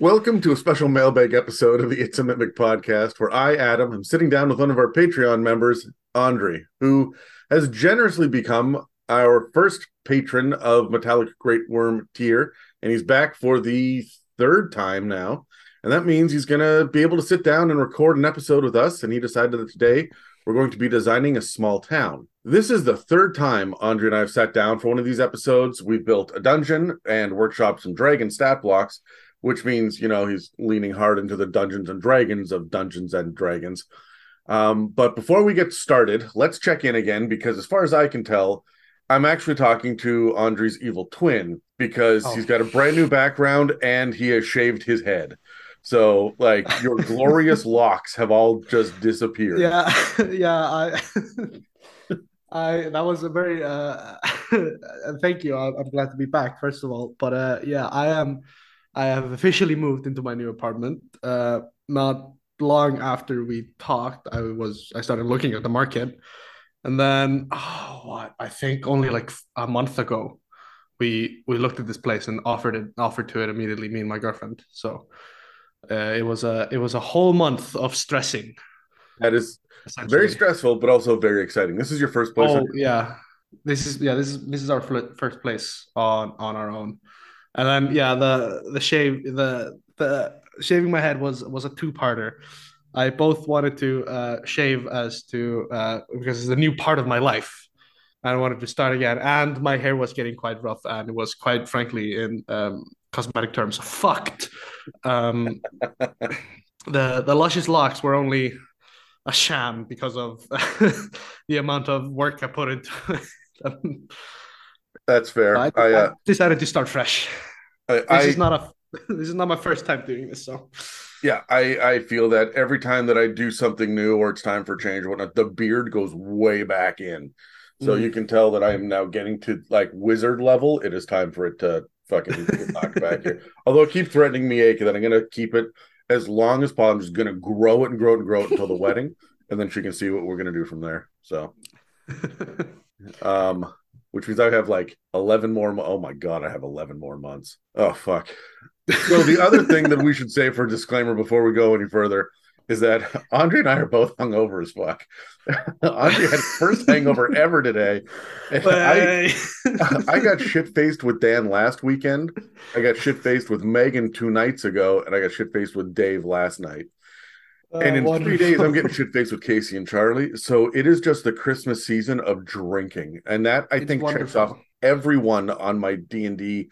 Welcome to a special mailbag episode of the It's a Mimic podcast, where I, Adam, am sitting down with one of our Patreon members, Andri, who has generously become our first patron of Metallic Greatwyrm tier, and he's back for the third time now. And that means he's going to be able to sit down and record an episode with us. And he decided that today we're going to be designing a small town. This is the third time Andri and I have sat down for one of these episodes. We've built a dungeon and workshopped some dragon stat blocks which means you know he's leaning hard into the Dungeons and Dragons of Dungeons and Dragons. Um, but before we get started, let's check in again because, as far as I can tell, I'm actually talking to Andri's evil twin because oh. he's got a brand new background and he has shaved his head. So, like, your glorious locks have all just disappeared. Yeah, yeah. I, I that was a very. Uh, thank you. I'm glad to be back. First of all, but uh, yeah, I am. I have officially moved into my new apartment. Uh, not long after we talked, I was I started looking at the market, and then oh, what I think only like a month ago, we we looked at this place and offered it offered to it immediately. Me and my girlfriend. So uh, it was a it was a whole month of stressing. That is very stressful, but also very exciting. This is your first place. Oh yeah, this is yeah this is this is our first place on on our own. And then yeah, the the shave the the shaving my head was was a two parter. I both wanted to uh, shave as to uh, because it's a new part of my life. I wanted to start again, and my hair was getting quite rough, and it was quite frankly, in um, cosmetic terms, fucked. Um, the the luscious locks were only a sham because of the amount of work I put into them. That's fair. I, I, uh, I, decided to start fresh. this is not a this is not my first time doing this, so yeah, I I feel that every time that I do something new or it's time for change or whatnot, the beard goes way back in. So mm. you can tell that I am now getting to like wizard level. It is time for it to fucking knock back here. Although keep threatening me, Aka, that I'm gonna keep it as long as possible. I'm just gonna grow it and grow it and grow it until the wedding, and then she can see what we're gonna do from there. So, um, which means I have like 11 more. Mo- oh my God, I have 11 more months. Oh, fuck. So, the other thing that we should say for a disclaimer before we go any further is that Andri and I are both hungover as fuck. Andri had first hangover ever today. And I, I got shit faced with Dan last weekend. I got shit faced with Megan two nights ago, and I got shit faced with Dave last night. Uh, and in wonderful. three days, I'm getting shit faced with Casey and Charlie. So it is just the Christmas season of drinking, and that I it's think wonderful. checks off everyone on my D and D,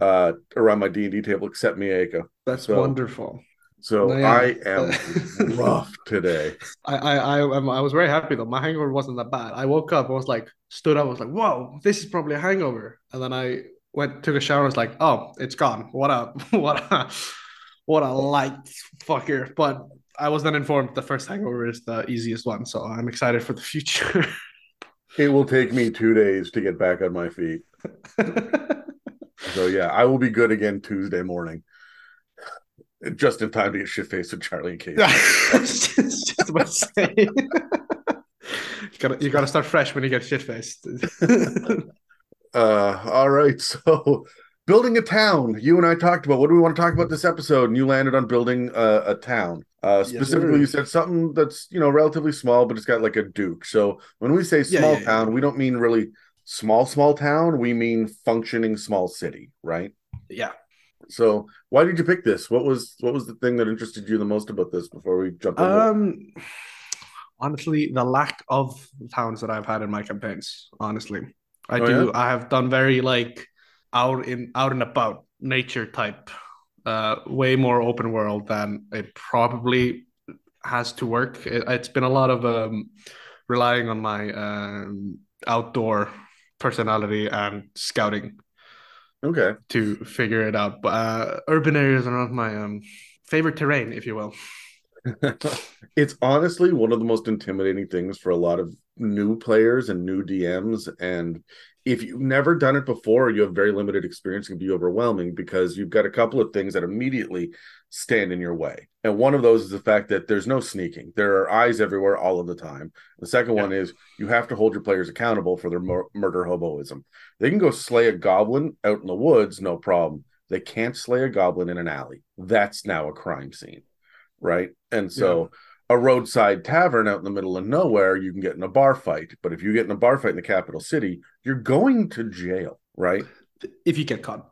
uh, around my D and D table except Mieka. That's so, wonderful. So no, yeah. I am rough today. I, I I I was very happy though. My hangover wasn't that bad. I woke up, I was like, stood up, I was like, whoa, this is probably a hangover. And then I went took a shower. I was like, oh, it's gone. What a what a what a light fucker. But I was then informed the first hangover is the easiest one, so I'm excited for the future. it will take me two days to get back on my feet. so yeah, I will be good again Tuesday morning. Just in time to get shit faced with Charlie and Kate. just, just about to say. you gotta you gotta start fresh when you get shit faced. uh all right. So building a town. You and I talked about what do we want to talk about this episode, and you landed on building a, a town. Uh, specifically, yes, you said something that's you know relatively small, but it's got like a duke. So when we say small yeah, yeah, town, yeah. we don't mean really small small town. We mean functioning small city, right? Yeah. So why did you pick this? What was what was the thing that interested you the most about this before we jump in? Um, honestly, the lack of towns that I've had in my campaigns. Honestly, I oh, do. I have done very like out in out and about nature type uh, way more open world than it probably has to work. It, has been a lot of um, relying on my um, outdoor personality and scouting. Okay. To figure it out, but uh, urban areas are not my um, favorite terrain, if you will. it's honestly one of the most intimidating things for a lot of new players and new DMs, and if you've never done it before, you have very limited experience, it can be overwhelming because you've got a couple of things that immediately stand in your way. And one of those is the fact that there's no sneaking. There are eyes everywhere all of the time. The second yeah. one is you have to hold your players accountable for their mur- murder hoboism. They can go slay a goblin out in the woods, no problem. they can't slay a goblin in an alley. That's now a crime scene, right? And so a roadside tavern out in the middle of nowhere, you can get in a bar fight. But if you get in a bar fight in the capital city, you're going to jail, right? If you get caught.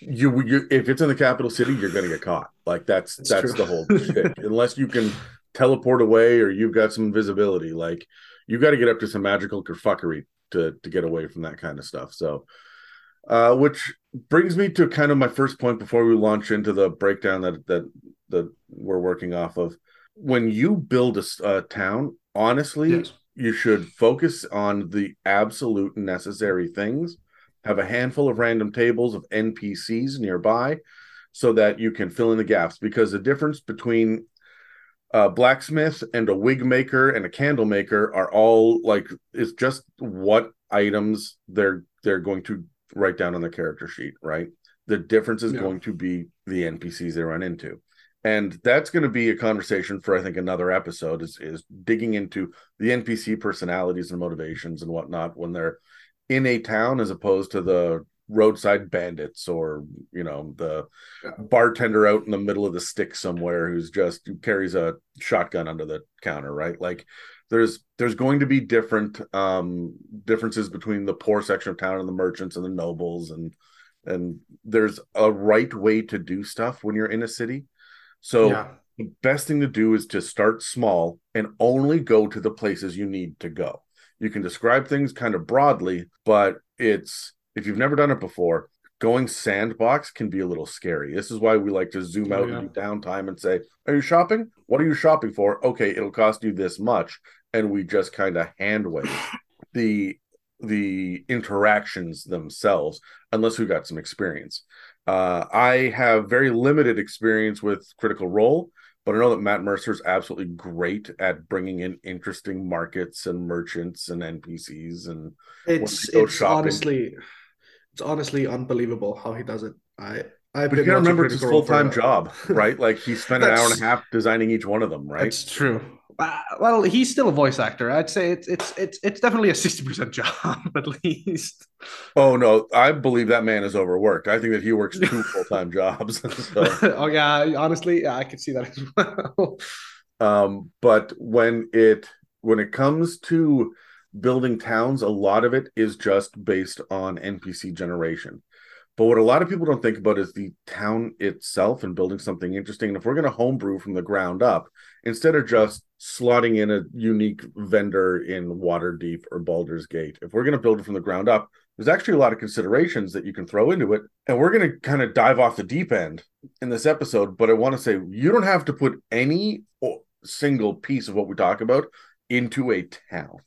You, you if it's in the capital city, you're going to get caught. Like that's that's, That's the whole shit. Unless you can teleport away or you've got some invisibility, like you got to get up to some magical kerfuckery to to get away from that kind of stuff. So, uh, which brings me to kind of my first point before we launch into the breakdown that that that we're working off of. When you build a town, honestly, Yes. you should focus on the absolute necessary things. Have a handful of random tables of NPCs nearby so that you can fill in the gaps because the difference between a blacksmith and a wig maker and a candle maker are all like it's just what items they're they're going to write down on the character sheet, right? The difference is Yeah. going to be the NPCs they run into. And that's going to be a conversation for I think another episode is is digging into the NPC personalities and motivations and whatnot when they're in a town as opposed to the roadside bandits or you know the Yeah. bartender out in the middle of the stick somewhere who's just who carries a shotgun under the counter right like there's there's going to be different um differences between the poor section of town and the merchants and the nobles and and there's a right way to do stuff when you're in a city so yeah. the best thing to do is to start small and only go to the places you need to go. You can describe things kind of broadly, but it's if you've never done it before, going sandbox can be a little scary. This is why we like to zoom Oh, out yeah. and do downtime and say, Are you shopping? What are you shopping for? Okay, it'll cost you this much. And we just kind of hand wave the the interactions themselves, unless we've got some experience. Uh, I have very limited experience with Critical Role, but I know that Matt Mercer is absolutely great at bringing in interesting markets and merchants and NPCs. And It's it's shopping. honestly it's honestly unbelievable how he does it. I I've but you gotta remember it's his full time job, right? Like he spent an hour and a half designing each one of them, right? That's true. Uh, well, he's still a voice actor. I'd say it's it's it's it's definitely a sixty percent job at least. Oh no, I believe that man is overworked. I think that he works two full time jobs. so oh yeah, honestly, yeah, I could see that as well. um but when it when it comes to building towns a lot of it is just based on npc generation but what a lot of people don't think about is the town itself and building something interesting and if we're going to homebrew from the ground up instead of just slotting in a unique vendor in waterdeep or baldur's gate if we're going to build it from the ground up there's actually a lot of considerations that you can throw into it. And we're going to kind of dive off the deep end in this episode but i want to say you don't have to put any single piece of what we talk about into a town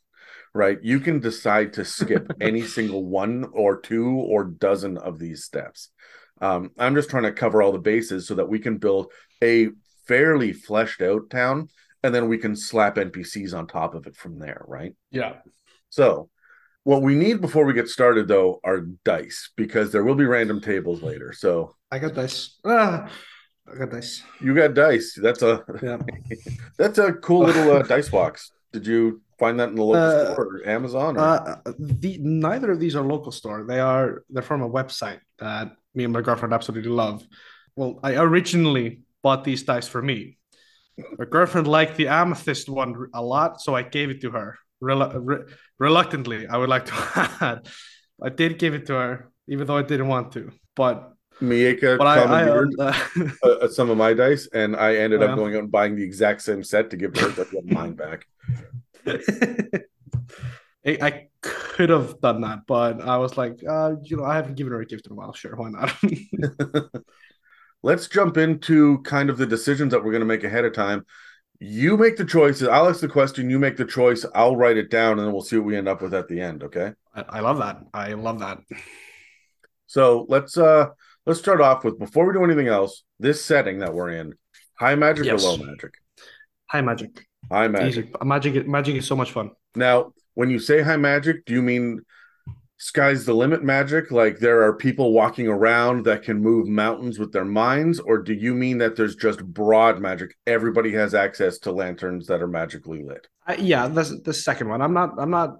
right? You can decide to skip any single one or two or dozen of these steps. Um, i'm just trying to cover all the bases so that we can build a fairly fleshed out town and then we can slap npcs on top of it from there right yeah, so what we need before we get started though are dice because there will be random tables later so I got dice. Ah, I got dice. you got dice that's a Yeah. that's a cool little uh, dice box did you find that in the local Uh, store or amazon or? Uh, the neither of these are local store. They are they're from a website that me and my girlfriend absolutely love. Well, I originally bought these dice for me. My girlfriend liked the amethyst one a lot, so I gave it to her. Relu- re- reluctantly, I would like to add. I did give it to her, even though I didn't want to. But Mieka but I, I uh, uh, some of my dice, and I ended up going out and buying the exact same set to give her mine back. I, I could have done that, but I was like, uh, you know, I haven't given her a gift in a while. Sure, why not? Let's jump into kind of the decisions that we're going to make ahead of time. You make the choices. I'll ask the question. You make the choice. I'll write it down, and then we'll see what we end up with at the end. Okay. I, I love that. I love that. So let's uh let's start off with before we do anything else. This setting that we're in, high magic Yes. or low magic? High magic. High magic. Magic. Magic is so much fun. Now, when you say high magic, do you mean sky's the limit magic? Like there are people walking around that can move mountains with their minds, or do you mean that there's just broad magic? Everybody has access to lanterns that are magically lit. Uh, yeah, that's the second one. I'm not. I'm not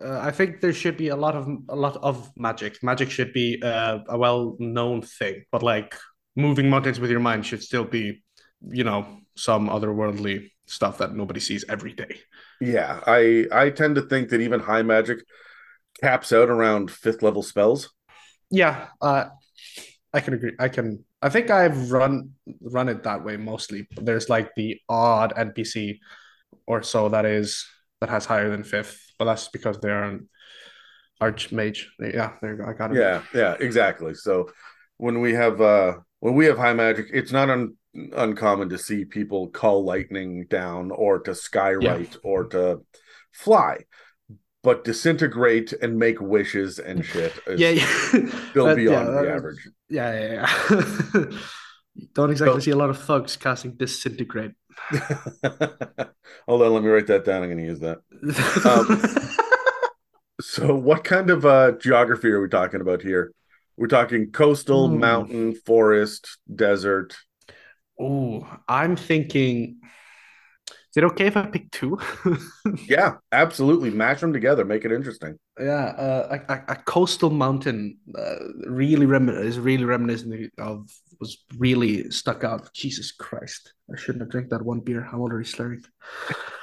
uh, I think there should be a lot of a lot of magic. Magic should be uh, a well-known thing, but like moving mountains with your mind should still be, you know, some otherworldly stuff that nobody sees every day. Yeah, I I tend to think that even high magic caps out around fifth level spells. Yeah, uh, I can agree. I can. I think I've run run it that way mostly. There's like the odd NPC or so that is that has higher than fifth, but that's because they're an archmage. Yeah, there you go. I got it. Yeah, yeah, exactly. So when we have uh when we have high magic, it's not un- uncommon to see people call lightning down or to skywrite yeah. or to fly. But disintegrate and make wishes and shit yeah, yeah. still beyond yeah, the average. Yeah, yeah, yeah. Don't exactly so, see a lot of thugs casting disintegrate. Hold on, let me write that down. I'm going to use that. Um, so, what kind of uh, geography are we talking about here? We're talking coastal, Ooh. mountain, forest, desert. Oh, I'm thinking. Is it okay if I pick two? yeah, absolutely. Match them together, make it interesting. Yeah, uh, a, a, a, coastal mountain uh, really rem- is really reminiscent of was really stuck out. Jesus Christ, I shouldn't have drank that one beer. I'm already slurring.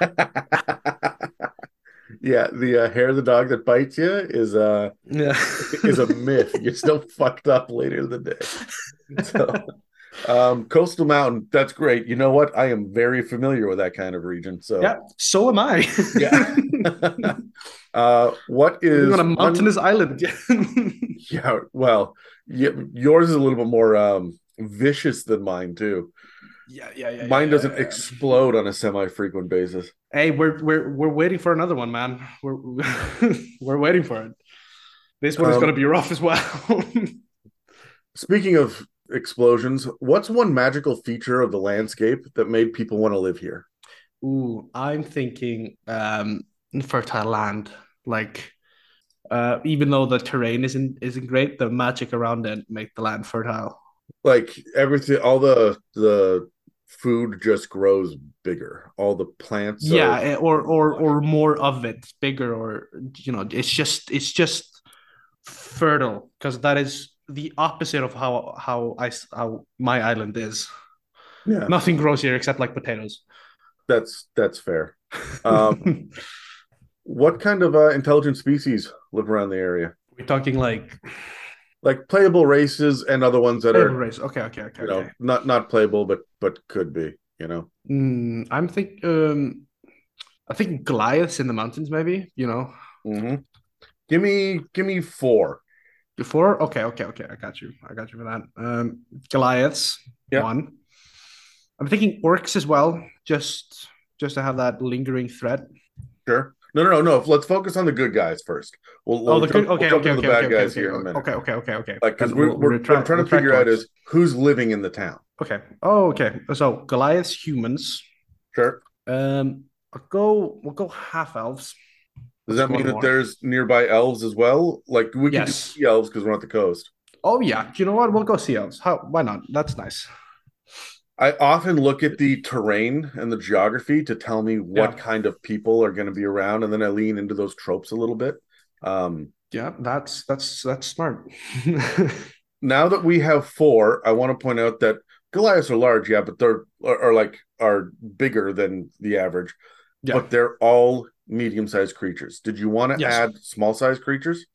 yeah, the uh, hair of the dog that bites you is uh yeah is a myth. You're still fucked up later in the day. So, um, coastal mountain, that's great. You know what? I am very familiar with that kind of region. So yeah, so am I. yeah. uh, what is on a mountainous un- island? yeah. Well, yeah, yours is a little bit more um vicious than mine too. Yeah, yeah, yeah. Mine yeah, doesn't yeah. explode on a semi-frequent basis. Hey, we're we're we're waiting for another one, man. We're we're waiting for it. This one is um, going to be rough as well. speaking of explosions, what's one magical feature of the landscape that made people want to live here? Ooh, I'm thinking um, fertile land. Like, uh, even though the terrain isn't isn't great, the magic around it make the land fertile. Like everything, all the the food just grows bigger. All the plants, yeah, are... Eh, or or or more of it, bigger, or you know, it's just it's just fertile because that is the opposite of how how I how my island is. Yeah, nothing grows here except like potatoes. That's that's fair. Um, what kind of uh, intelligent species live around the area? We're talking like like playable races and other ones that playable are race. Okay, okay, okay. You okay. know, not not playable, but but could be. You know. Mm, I'm think um, I think Goliaths in the mountains, maybe. You know. Mm-hmm. Give me give me four. Four. Okay, okay, okay. I got you. I got you for that. Um, Goliaths. Yep. One. I'm thinking orcs as well, just just to have that lingering threat. Sure. No, no, no, no. Let's focus on the good guys first. We'll, we'll oh, the jump, good. Okay, we'll okay, okay, the bad okay, guys okay, here okay, in a minute. Okay, okay, okay, okay. Like, because we're, we're, trying to figure out is who's living in the town. Okay. Oh, okay. So Goliath's humans. Sure. Um, I'll go. We'll go half elves. Does that mean that there's nearby elves as well? Like we can yes. see elves because we're at the coast. Oh yeah. You know what? We'll go see elves. How? Why not? That's nice. I often look at the terrain and the geography to tell me what yeah. kind of people are going to be around, and then I lean into those tropes a little bit. Um, yeah, that's that's that's smart. now that we have four, I want to point out that Goliaths are large, yeah, but they're are, are like are bigger than the average. Yeah. But they're all medium-sized creatures. Did you want to yes. add small-sized creatures?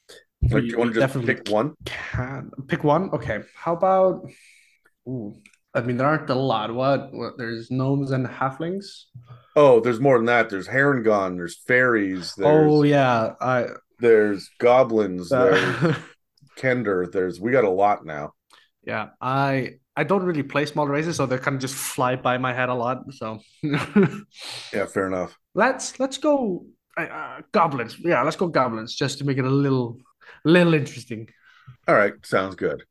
Like, do you want to just pick one? Can pick one? Okay. How about? Ooh, I mean, there aren't a lot. What? what there's gnomes and halflings. Oh, there's more than that. There's Harengon. There's fairies. There's, oh yeah, I. There's goblins. Uh, there's Kender. There's we got a lot now. Yeah, I I don't really play small races, so they kind of just fly by my head a lot. So. yeah, fair enough. Let's let's go uh, goblins. Yeah, let's go goblins just to make it a little little interesting. All right, sounds good.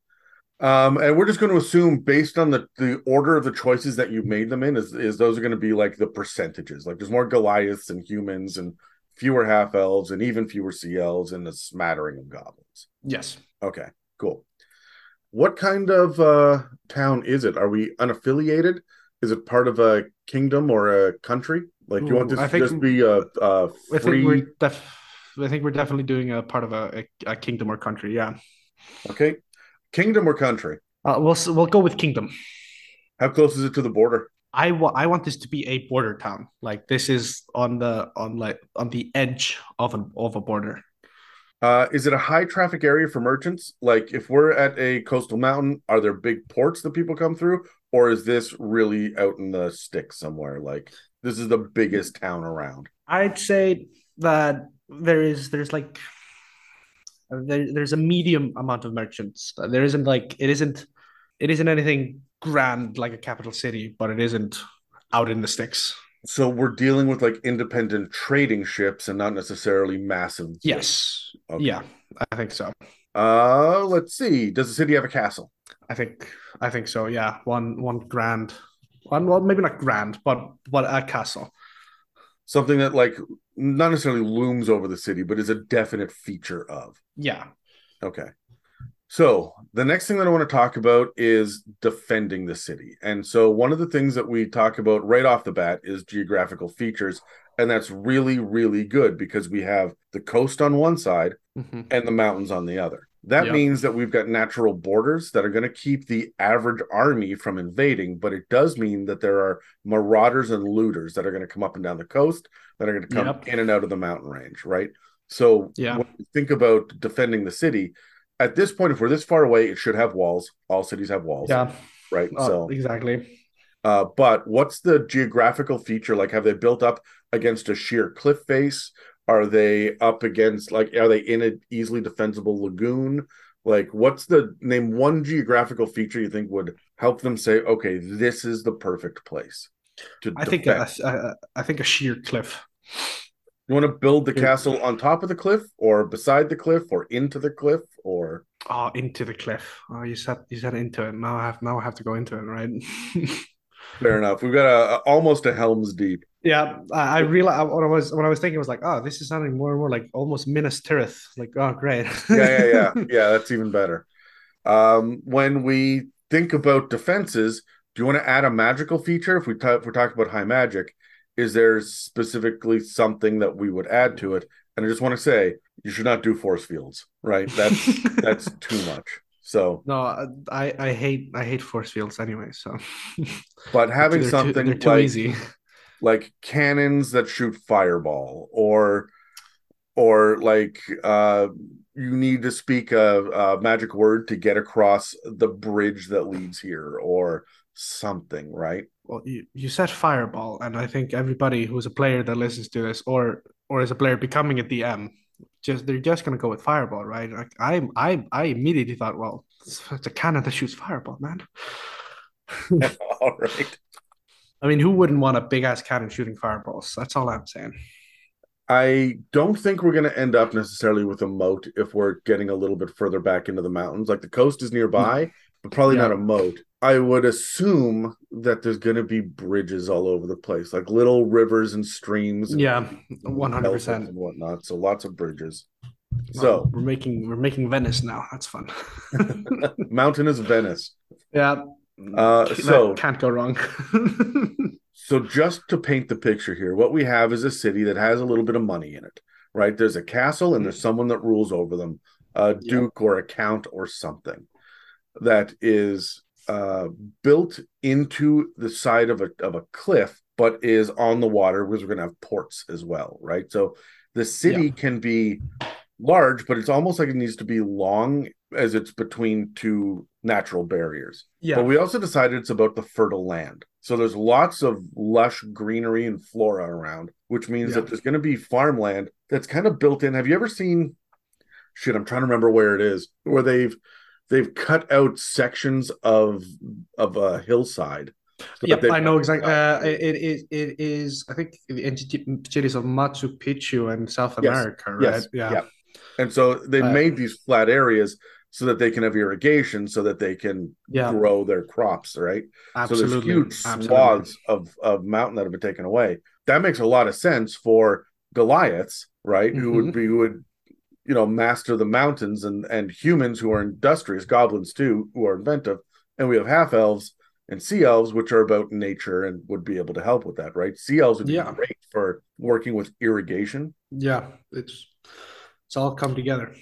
Um, and we're just going to assume, based on the, the order of the choices that you made them in, is, is those are going to be like the percentages. Like there's more Goliaths and humans, and fewer half elves, and even fewer elves, and a smattering of goblins. Yes. Okay. Cool. What kind of uh, town is it? Are we unaffiliated? Is it part of a kingdom or a country? Like, do you want this to just be a, a free? I think we're def- I think we're definitely doing a part of a, a, a kingdom or country. Yeah. Okay. Kingdom or country? Uh, we'll we'll go with kingdom. How close is it to the border? I want I want this to be a border town. Like this is on the on like on the edge of an of a border. Uh, is it a high traffic area for merchants? Like if we're at a coastal mountain, are there big ports that people come through, or is this really out in the sticks somewhere? Like this is the biggest town around. I'd say that there is there's like there, there's a medium amount of merchants. There isn't like it isn't it isn't anything grand like a capital city, but it isn't out in the sticks. So we're dealing with like independent trading ships and not necessarily massive. Yes. Okay. Yeah, I think so. Uh, let's see. Does the city have a castle? I think I think so. Yeah, one one grand, one well maybe not grand, but but a castle. Something that like not necessarily looms over the city, but is a definite feature of. Yeah. Okay. So the next thing that I want to talk about is defending the city. And so one of the things that we talk about right off the bat is geographical features. And that's really, really good because we have the coast on one side mm-hmm. and the mountains on the other. That yep. means that we've got natural borders that are going to keep the average army from invading, but it does mean that there are marauders and looters that are going to come up and down the coast that are going to come yep. in and out of the mountain range, right? So yeah. when you think about defending the city, at this point, if we're this far away, it should have walls. All cities have walls. Yeah. Right. Uh, so exactly. Uh, but what's the geographical feature? Like, have they built up against a sheer cliff face? Are they up against like are they in an easily defensible lagoon? Like, what's the name one geographical feature you think would help them say, okay, this is the perfect place to I think a, a, I think a sheer cliff. You want to build the castle on top of the cliff, or beside the cliff, or into the cliff, or oh, into the cliff. Oh, you said you said into it. Now I have now I have to go into it, right? Fair enough. We've got a, a almost a Helm's Deep. Yeah, I, I realized when I was when I was thinking, I was like, oh, this is sounding more and more like almost Minas Tirith. Like, oh, great. yeah, yeah, yeah, yeah. That's even better. Um, when we think about defenses, do you want to add a magical feature? If we t- if we're talking about high magic, is there specifically something that we would add to it? And I just want to say, you should not do force fields, right? That's that's too much. So no, I I hate I hate force fields anyway. So, but having they're something too, they're too like, easy, like cannons that shoot fireball, or or like uh you need to speak a, a magic word to get across the bridge that leads here, or something, right? Well, you, you said fireball, and I think everybody who's a player that listens to this, or or is a player becoming a DM, just they're just gonna go with fireball, right? Like I I I immediately thought, well, it's, it's a cannon that shoots fireball, man. all right. I mean, who wouldn't want a big ass cannon shooting fireballs? That's all I'm saying. I don't think we're going to end up necessarily with a moat if we're getting a little bit further back into the mountains. Like the coast is nearby, hmm. But probably yeah. not a moat. I would assume that there's going to be bridges all over the place, like little rivers and streams. And yeah, one hundred percent and whatnot. So lots of bridges. So we're making we're making Venice now. That's fun. Mountainous Venice. Yeah. Uh, so can't go wrong. so just to paint the picture here, what we have is a city that has a little bit of money in it, right? There's a castle and there's someone that rules over them, a duke or a count or something that is uh, built into the side of a of a cliff, but is on the water because we're going to have ports as well, right? So the city yeah. can be large, but it's almost like it needs to be long as it's between two natural barriers. Yeah. But we also decided it's about the fertile land. So there's lots of lush greenery and flora around, which means yeah. that there's going to be farmland that's kind of built in. Have you ever seen shit? I'm trying to remember where it is, where they've they've cut out sections of of a hillside. So yep, I know exactly. Uh, it, it, it is, I think, the cities of Machu Picchu and South yes, America, right? Yes, yeah. yeah. And so they uh, made these flat areas so that they can have irrigation, so that they can yeah. grow their crops, right? Absolutely. So there's huge swaths of, of mountain that have been taken away. That makes a lot of sense for Goliaths, right? Mm-hmm. Who would be who would you know master the mountains and and humans who are industrious goblins too who are inventive and we have half elves and sea elves which are about nature and would be able to help with that right sea elves would be yeah. great for working with irrigation Yeah, it's it's all come together.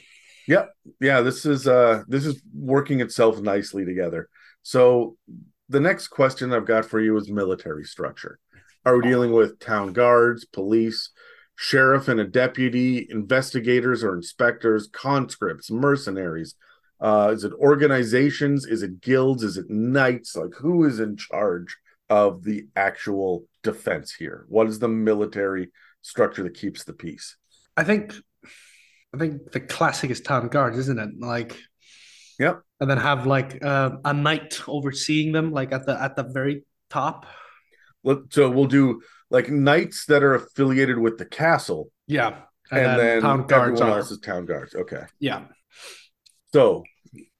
Yeah, yeah. This is uh this is working itself nicely together. So the next question I've got for you is military structure. Are we dealing with town guards, police, sheriff and a deputy, investigators or inspectors, conscripts, mercenaries? Uh, is it organizations? Is it guilds? Is it knights? Like who is in charge of the actual defense here? What is the military structure that keeps the peace? I think I think the classic is town guards, isn't it? Like Yep. And then have like uh, a knight overseeing them, like at the at the very top. So we'll do like knights that are affiliated with the castle. Yeah. And, and then, then town guards everyone are... else is town guards. Okay. Yeah. So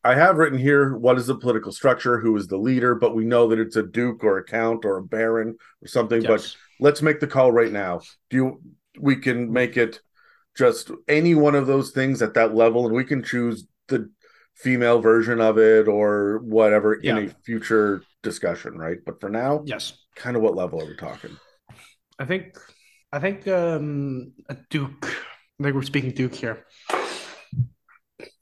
I have written here what is the political structure, who is the leader, but we know that it's a duke or a count or a baron or something. Yes. But let's make the call right now. Do you we can make it just any one of those things at that level, and we can choose the female version of it or whatever yeah. in a future discussion, right? But for now, yes. Kind of what level are we talking? I think I think um a duke. I think we're speaking duke here.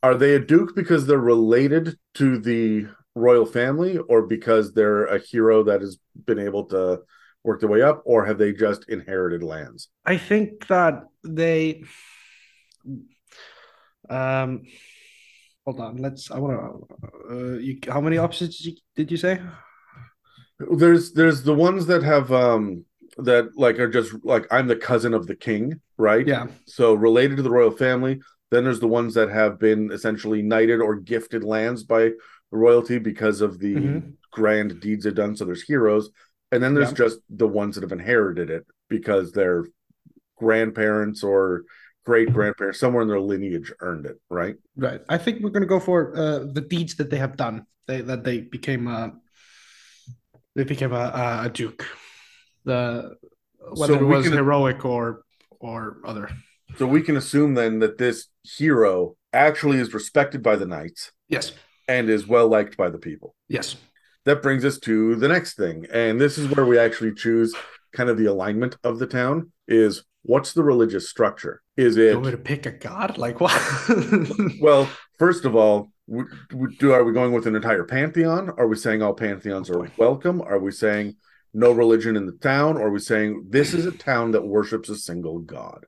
Are they a duke because they're related to the royal family or because they're a hero that has been able to work their way up or have they just inherited lands? I think that they um hold on let's i want to uh, you, how many options did you, did you say there's there's the ones that have um that like are just like i'm the cousin of the king right yeah so related to the royal family then there's the ones that have been essentially knighted or gifted lands by the royalty because of the mm-hmm. grand deeds they've done so there's heroes and then there's yeah. just the ones that have inherited it because their grandparents or great grandparents somewhere in their lineage earned it, right? Right. I think we're going to go for uh, the deeds that they have done. They that they became a they became a, a duke. The whether so it was can, heroic or or other. So we can assume then that this hero actually is respected by the knights. Yes. And is well liked by the people. Yes. That brings us to the next thing. And this is where we actually choose kind of the alignment of the town is what's the religious structure? Is it going to pick a god? Like what? well, first of all, do are we going with an entire pantheon? Are we saying all pantheons oh, are welcome? Are we saying no religion in the town? Or are we saying this is a town that worships a single god?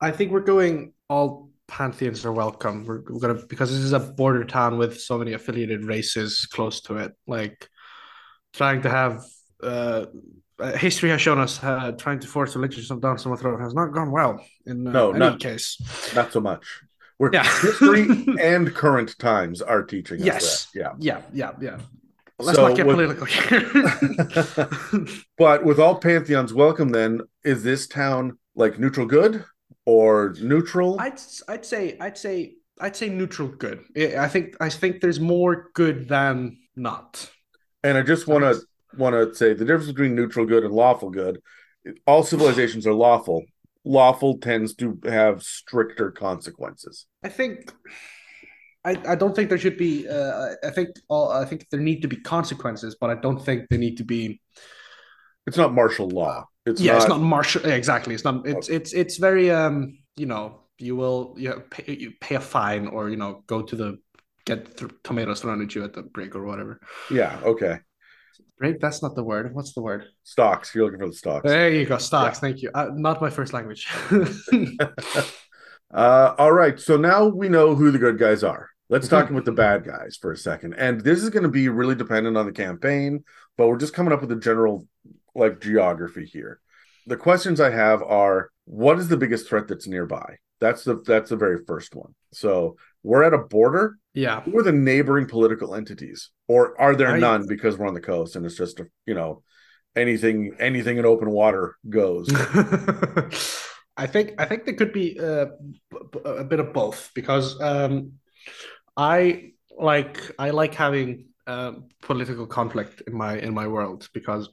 I think we're going all pantheons are welcome. We're, we're gonna because this is a border town with so many affiliated races close to it. Like trying to have uh, uh, history has shown us uh, trying to force religion down someone's throat has not gone well in uh, no, any not, case. Not so much. We're yeah. history and current times are teaching yes. Yeah. Yeah. Yeah. Yeah. Let's so not get with, political here. but with all pantheons welcome, then is this town like neutral good or neutral? I'd I'd say I'd say I'd say neutral good. I think I think there's more good than not. And I just want to want to say the difference between neutral good and lawful good. All civilizations are lawful. Lawful tends to have stricter consequences. I think. I, I don't think there should be. Uh, I think all. I think there need to be consequences, but I don't think they need to be. It's not martial law. It's yeah, not, it's not martial. Exactly, it's not. It's it's it's very um. You know, you will you, know, pay, you pay a fine or you know go to the get th- tomatoes thrown at you at the break or whatever. Yeah. Okay. Right? That's not the word. What's the word? Stocks. You're looking for the stocks. There you go. Stocks. Yeah. Thank you. Uh, not my first language. uh, all right. So now we know who the good guys are. Let's talk about the bad guys for a second. And this is going to be really dependent on the campaign, but we're just coming up with a general like geography here. The questions I have are what is the biggest threat that's nearby? That's the that's the very first one. So we're at a border. Yeah. Who are the neighboring political entities? Or are there I, none because we're on the coast and it's just a, you know, anything anything in open water goes. I think I think there could be uh, a bit of both because um, I like I like having uh, political conflict in my in my world because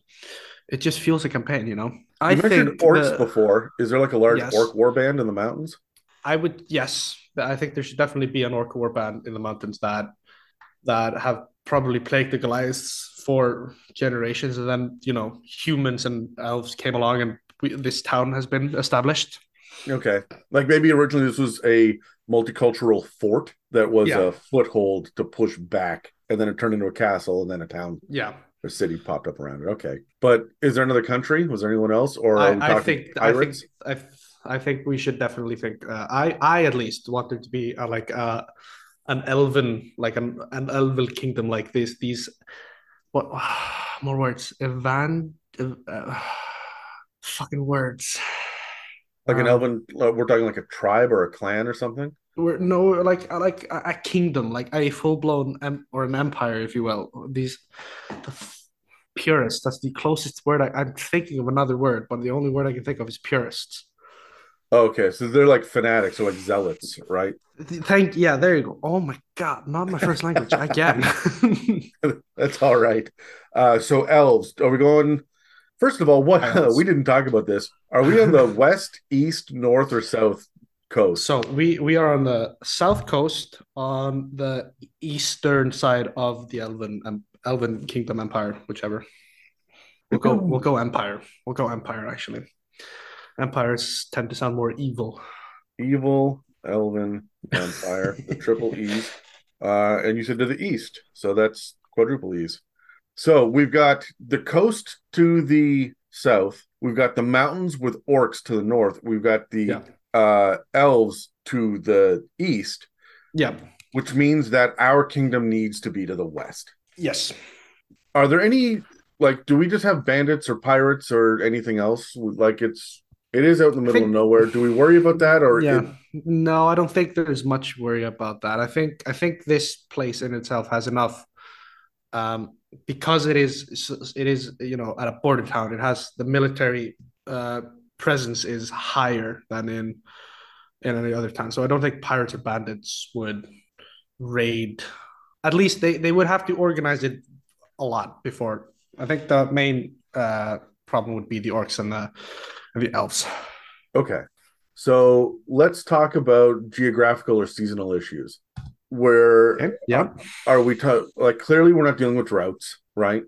it just feels a campaign, you know. You I mentioned orcs the, before. Is there like a large yes. orc war band in the mountains? I would yes. I think there should definitely be an orc war band in the mountains that that have probably plagued the Goliaths for generations, and then you know humans and elves came along, and we, this town has been established. Okay. Like maybe originally this was a multicultural fort that was Yeah. a foothold to push back, and then it turned into a castle, and then a town Yeah, or city popped up around it. Okay. But is there another country? Was there anyone else? Or I, I think I think pirates? I, I think we should definitely think. Uh, I I at least want there to be uh, like uh, an elven like an an elven kingdom like this. These what more words? Evan. Uh, fucking words. like an um, elven, uh, we're talking like a tribe or a clan or something? We're no like like a, kingdom, like a full blown em- or an empire, if you will. These the f- purists. That's the closest word I, I'm thinking of another word, but the only word I can think of is purists. Okay. So they're like fanatics or like zealots, right? Thank yeah, there you go. Oh my god, not my first language again. That's all right. Uh, so elves, are we going? First of all, what we didn't talk about this. Are we on the west, east, north, or south coast? so we we are on the south coast, on the eastern side of the Elven um, Elven Kingdom Empire, whichever. We'll go we'll go Empire. We'll go Empire actually. Empires tend to sound more evil. Evil, Elven, Empire, the triple E's. Uh, and you said to the east, so that's quadruple E's. So we've got the coast to the south. We've got the mountains with orcs to the north. We've got the Yeah. Uh, elves to the east, Yeah. which means that our kingdom needs to be to the west. Yes. Are there any like? Do we just have bandits or pirates or anything else? Like it's it is out in the middle think- of nowhere. Do we worry about that or yeah. it- No, I don't think there's much worry about that. I think I think this place in itself has enough um because it is it is you know at a border town it has the military uh presence is higher than in in any other town so i don't think pirates or bandits would raid at least they they would have to organize it a lot before i think the main uh problem would be the orcs and the and the elves Okay. So let's talk about geographical or seasonal issues. Where okay yeah are we ta- like clearly we're not dealing with droughts, right?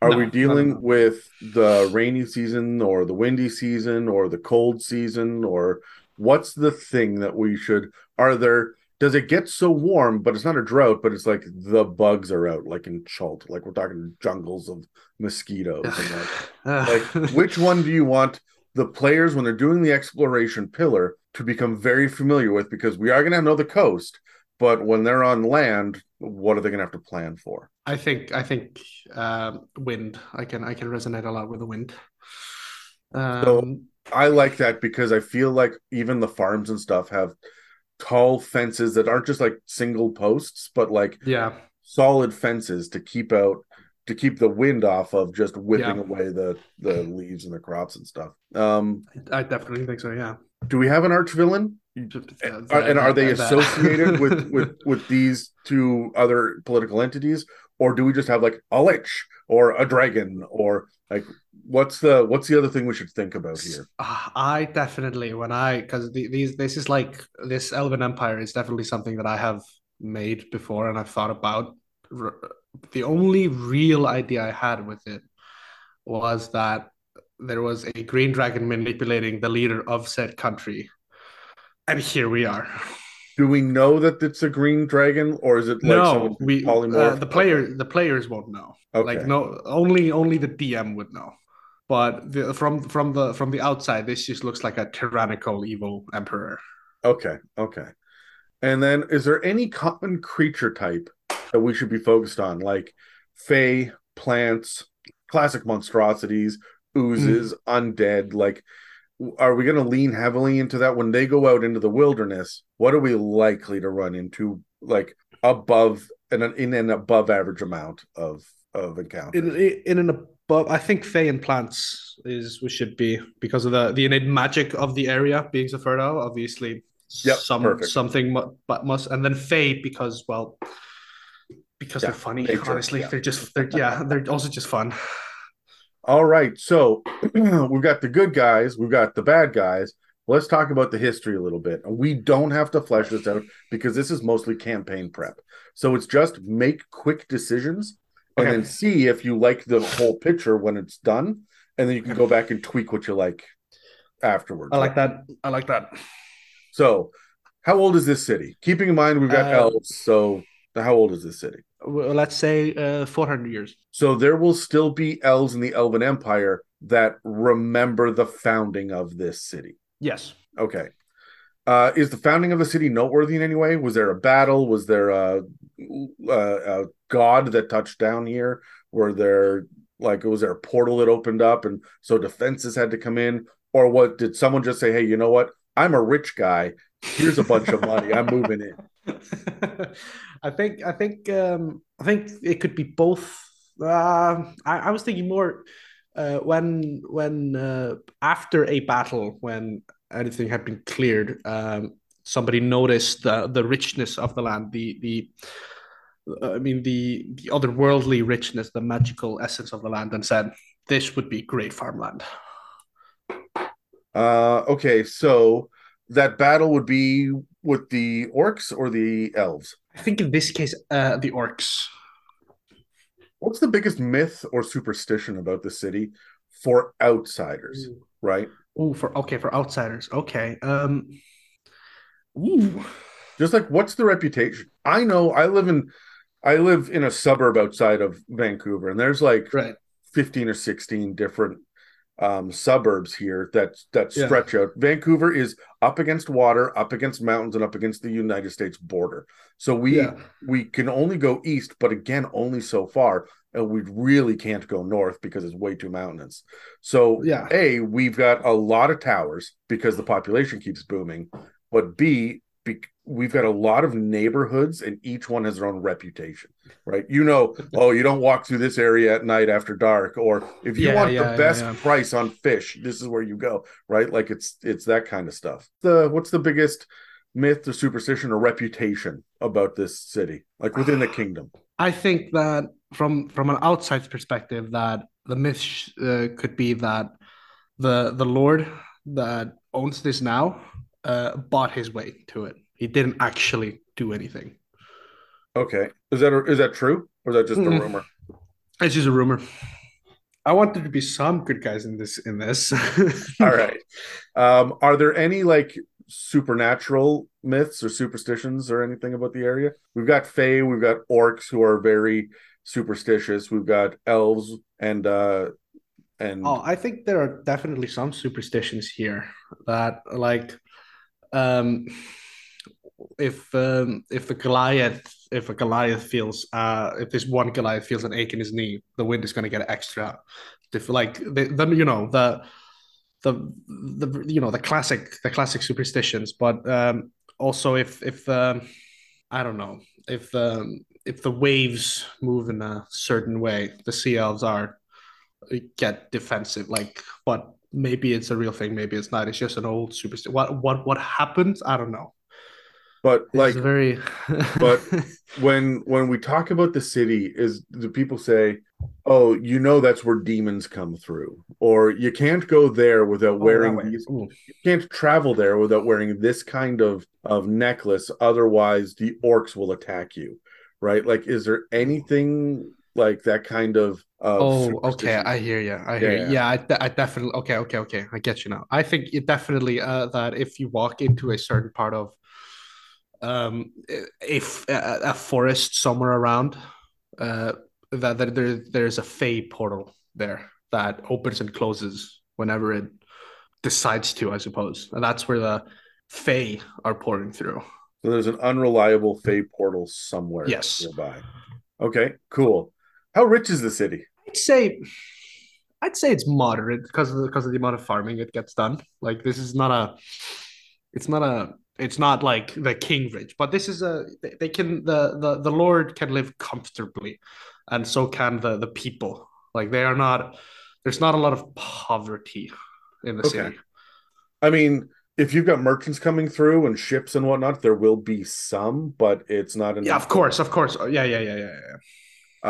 Are No, we dealing no, no. with the rainy season or the windy season or the cold season or what's the thing that we should are there does it get so warm but it's not a drought but it's like the bugs are out like in Chult like we're talking jungles of mosquitoes and like like which one do you want the players when they're doing the exploration pillar to become very familiar with because we are going to know the coast but when they're on land what are they going to have to plan for I think I think um, wind. I can I can resonate a lot with the wind. Um, i like that because i feel like even the farms and stuff have tall fences that aren't just like single posts but like yeah, solid fences to keep out to keep the wind off of just whipping Yeah. away the the leaves and the crops and stuff um I definitely think so. Yeah, do we have an arch villain Are- and are they associated with with with these two other political entities? Or do we just have like a lich or a dragon or like what's the what's the other thing we should think about here? Ah, I definitely when I because the, these this is like this Elven Empire is definitely something that I have made before and I've thought about. The only real idea I had with it was that there was a green dragon manipulating the leader of said country, and here we are. do we know that it's a green dragon or is it like no, we uh, the player the players won't know. okay. Like no, only only the DM would know. But the, from from the from the outside, this just looks like a tyrannical evil emperor. Okay, okay. And then is there any common creature type that we should be focused on? Like fae, plants, classic monstrosities, oozes, undead. Like, are we going to lean heavily into that when they go out into the wilderness? What are we likely to run into, like above and an in an above average amount of of encounters? In in an above, I think Fey and plants is we should be because of the the innate magic of the area being so fertile. Obviously, Yep, some perfect. something but must and then Fey because well. Because Yeah, they're funny, nature, honestly, yeah. they're just they're yeah, they're also just fun. All right, so we've got the good guys, we've got the bad guys. Let's talk about the history a little bit. We don't have to flesh this out because this is mostly campaign prep. So it's just make quick decisions and then see if you like the whole picture when it's done. And then you can go back and tweak what you like. afterwards. I like that. I like that. So, how old is this city? Keeping in mind we've got Uh, elves, so how old is this city? Well, let's say uh, 400 years. So there will still be elves in the Elven Empire that remember the founding of this city. Yes. Okay. Uh, is the founding of the city noteworthy in any way? Was there a battle? Was there a, a, a god that touched down here? Were there like was there a portal that opened up and so defenses had to come in? Or what did someone just say, hey, you know what? I'm a rich guy. Here's a bunch of money. I'm moving in. I think I think um, I think it could be both. Uh, I, I was thinking more uh, when when uh, after a battle when anything had been cleared, um, somebody noticed the the richness of the land, the the I mean the the otherworldly richness, the magical essence of the land, and said this would be great farmland. Uh, okay, so that battle would be with the orcs or the elves. I think in this case, uh, the orcs. What's the biggest myth or superstition about the city for outsiders? Right, Oh, for okay, for outsiders. Okay. Um. Ooh. just like what's the reputation? I know I live in, I live in a suburb outside of Vancouver, and there's like Right. fifteen or sixteen different um, suburbs here that that Yeah. stretch out. Vancouver is up against water, up against mountains, and up against the United States border. So we Yeah. we can only go east, but again, only so far. And we really can't go north because it's way too mountainous. So, Yeah. A, we've got a lot of towers because the population keeps booming. But B, be, we've got a lot of neighborhoods and each one has their own reputation, right? You know, oh, you don't walk through this area at night after dark, or if you Yeah, want yeah, the best yeah. price on fish, this is where you go, right? Like it's it's that kind of stuff. The what's the biggest myth or superstition or reputation about this city, like within the kingdom? I think that from from an outside perspective, that the myth sh- uh, could be that the the Lord that owns this now uh, bought his way to it. He didn't actually do anything. Okay, is that is that true or is that just a Mm. rumor? It's just a rumor. I want there to be some good guys in this. In this. All right. Um, are there any like supernatural myths or superstitions or anything about the area? We've got Fae, we've got orcs who are very superstitious. We've got elves and uh and Oh, I think there are definitely some superstitions here that like um if um if the Goliath if a Goliath feels uh if this one Goliath feels an ache in his knee, the wind is gonna get extra. If like the, the you know the the the you know the classic the classic superstitions, but um also if if um I don't know if um if the waves move in a certain way, the sea elves are get defensive. Like, but maybe it's a real thing, maybe it's not. It's just an old superstition. What what what happens? I don't know. But like very. but- when when we talk about the city is do people say oh you know that's where demons come through or you can't go there without Oh, wearing these Ooh. you can't travel there without wearing this kind of of necklace otherwise the orcs will attack you right like is there anything like that kind of, of Oh, okay. I hear you. I hear Yeah, you. Yeah, I, de- I definitely. Okay, okay, okay. I get you now. I think it definitely uh, that if you walk into a certain part of um if a, a forest somewhere around uh that, that there there's a fey portal there that opens and closes whenever it decides to i suppose. And that's where the fey are pouring through. So there's an unreliable fey portal somewhere Yes. nearby. Okay cool. How rich is the city? I'd say i'd say it's moderate because of the, because of the amount of farming it gets done. Like this is not a it's not a it's not like the king rich but this is a they- they can the the, the lord can live comfortably and so can the the people like they are not there's not a lot of poverty in the Okay. city I mean, if you've got merchants coming through and ships and whatnot, there will be some, but it's not enough. yeah of course of course yeah yeah yeah yeah yeah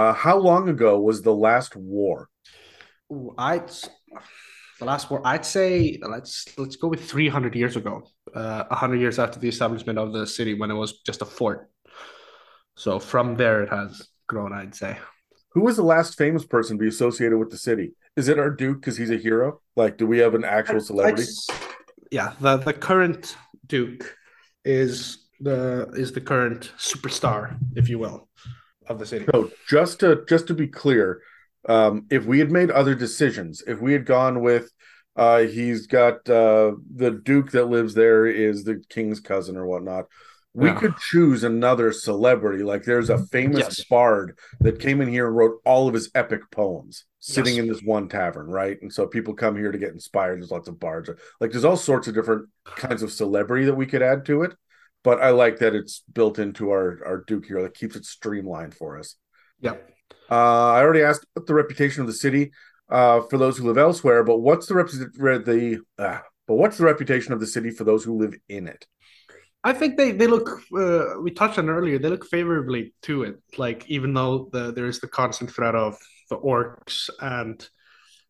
Uh, how long ago was the last war? Ooh, I'd the last war. I'd say let's let's go with three hundred years ago. Uh, hundred years after the establishment of the city, when it was just a fort. So from there, it has grown. I'd say. Who was the last famous person to be associated with the city? Is it our Duke because he's a hero? Like, do we have an actual celebrity? yeah, the the current Duke is the is the current superstar, if you will, of the city. So just to just to be clear, um, if we had made other decisions, if we had gone with uh, he's got uh, the Duke that lives there is the king's cousin or whatnot. We Yeah. could choose another celebrity. Like there's a famous Yes. bard that came in here and wrote all of his epic poems sitting Yes. in this one tavern, right? And so people come here to get inspired. There's lots of bards. Like there's all sorts of different kinds of celebrity that we could add to it. But I like that it's built into our our Duke here that keeps it streamlined for us. Yeah. Uh, I already asked the reputation of the city uh, for those who live elsewhere, but what's the rep- the uh, but what's the reputation of the city for those who live in it? I think they they look. Uh, we touched on earlier. They look favorably to it. Like even though the, there is the constant threat of the orcs and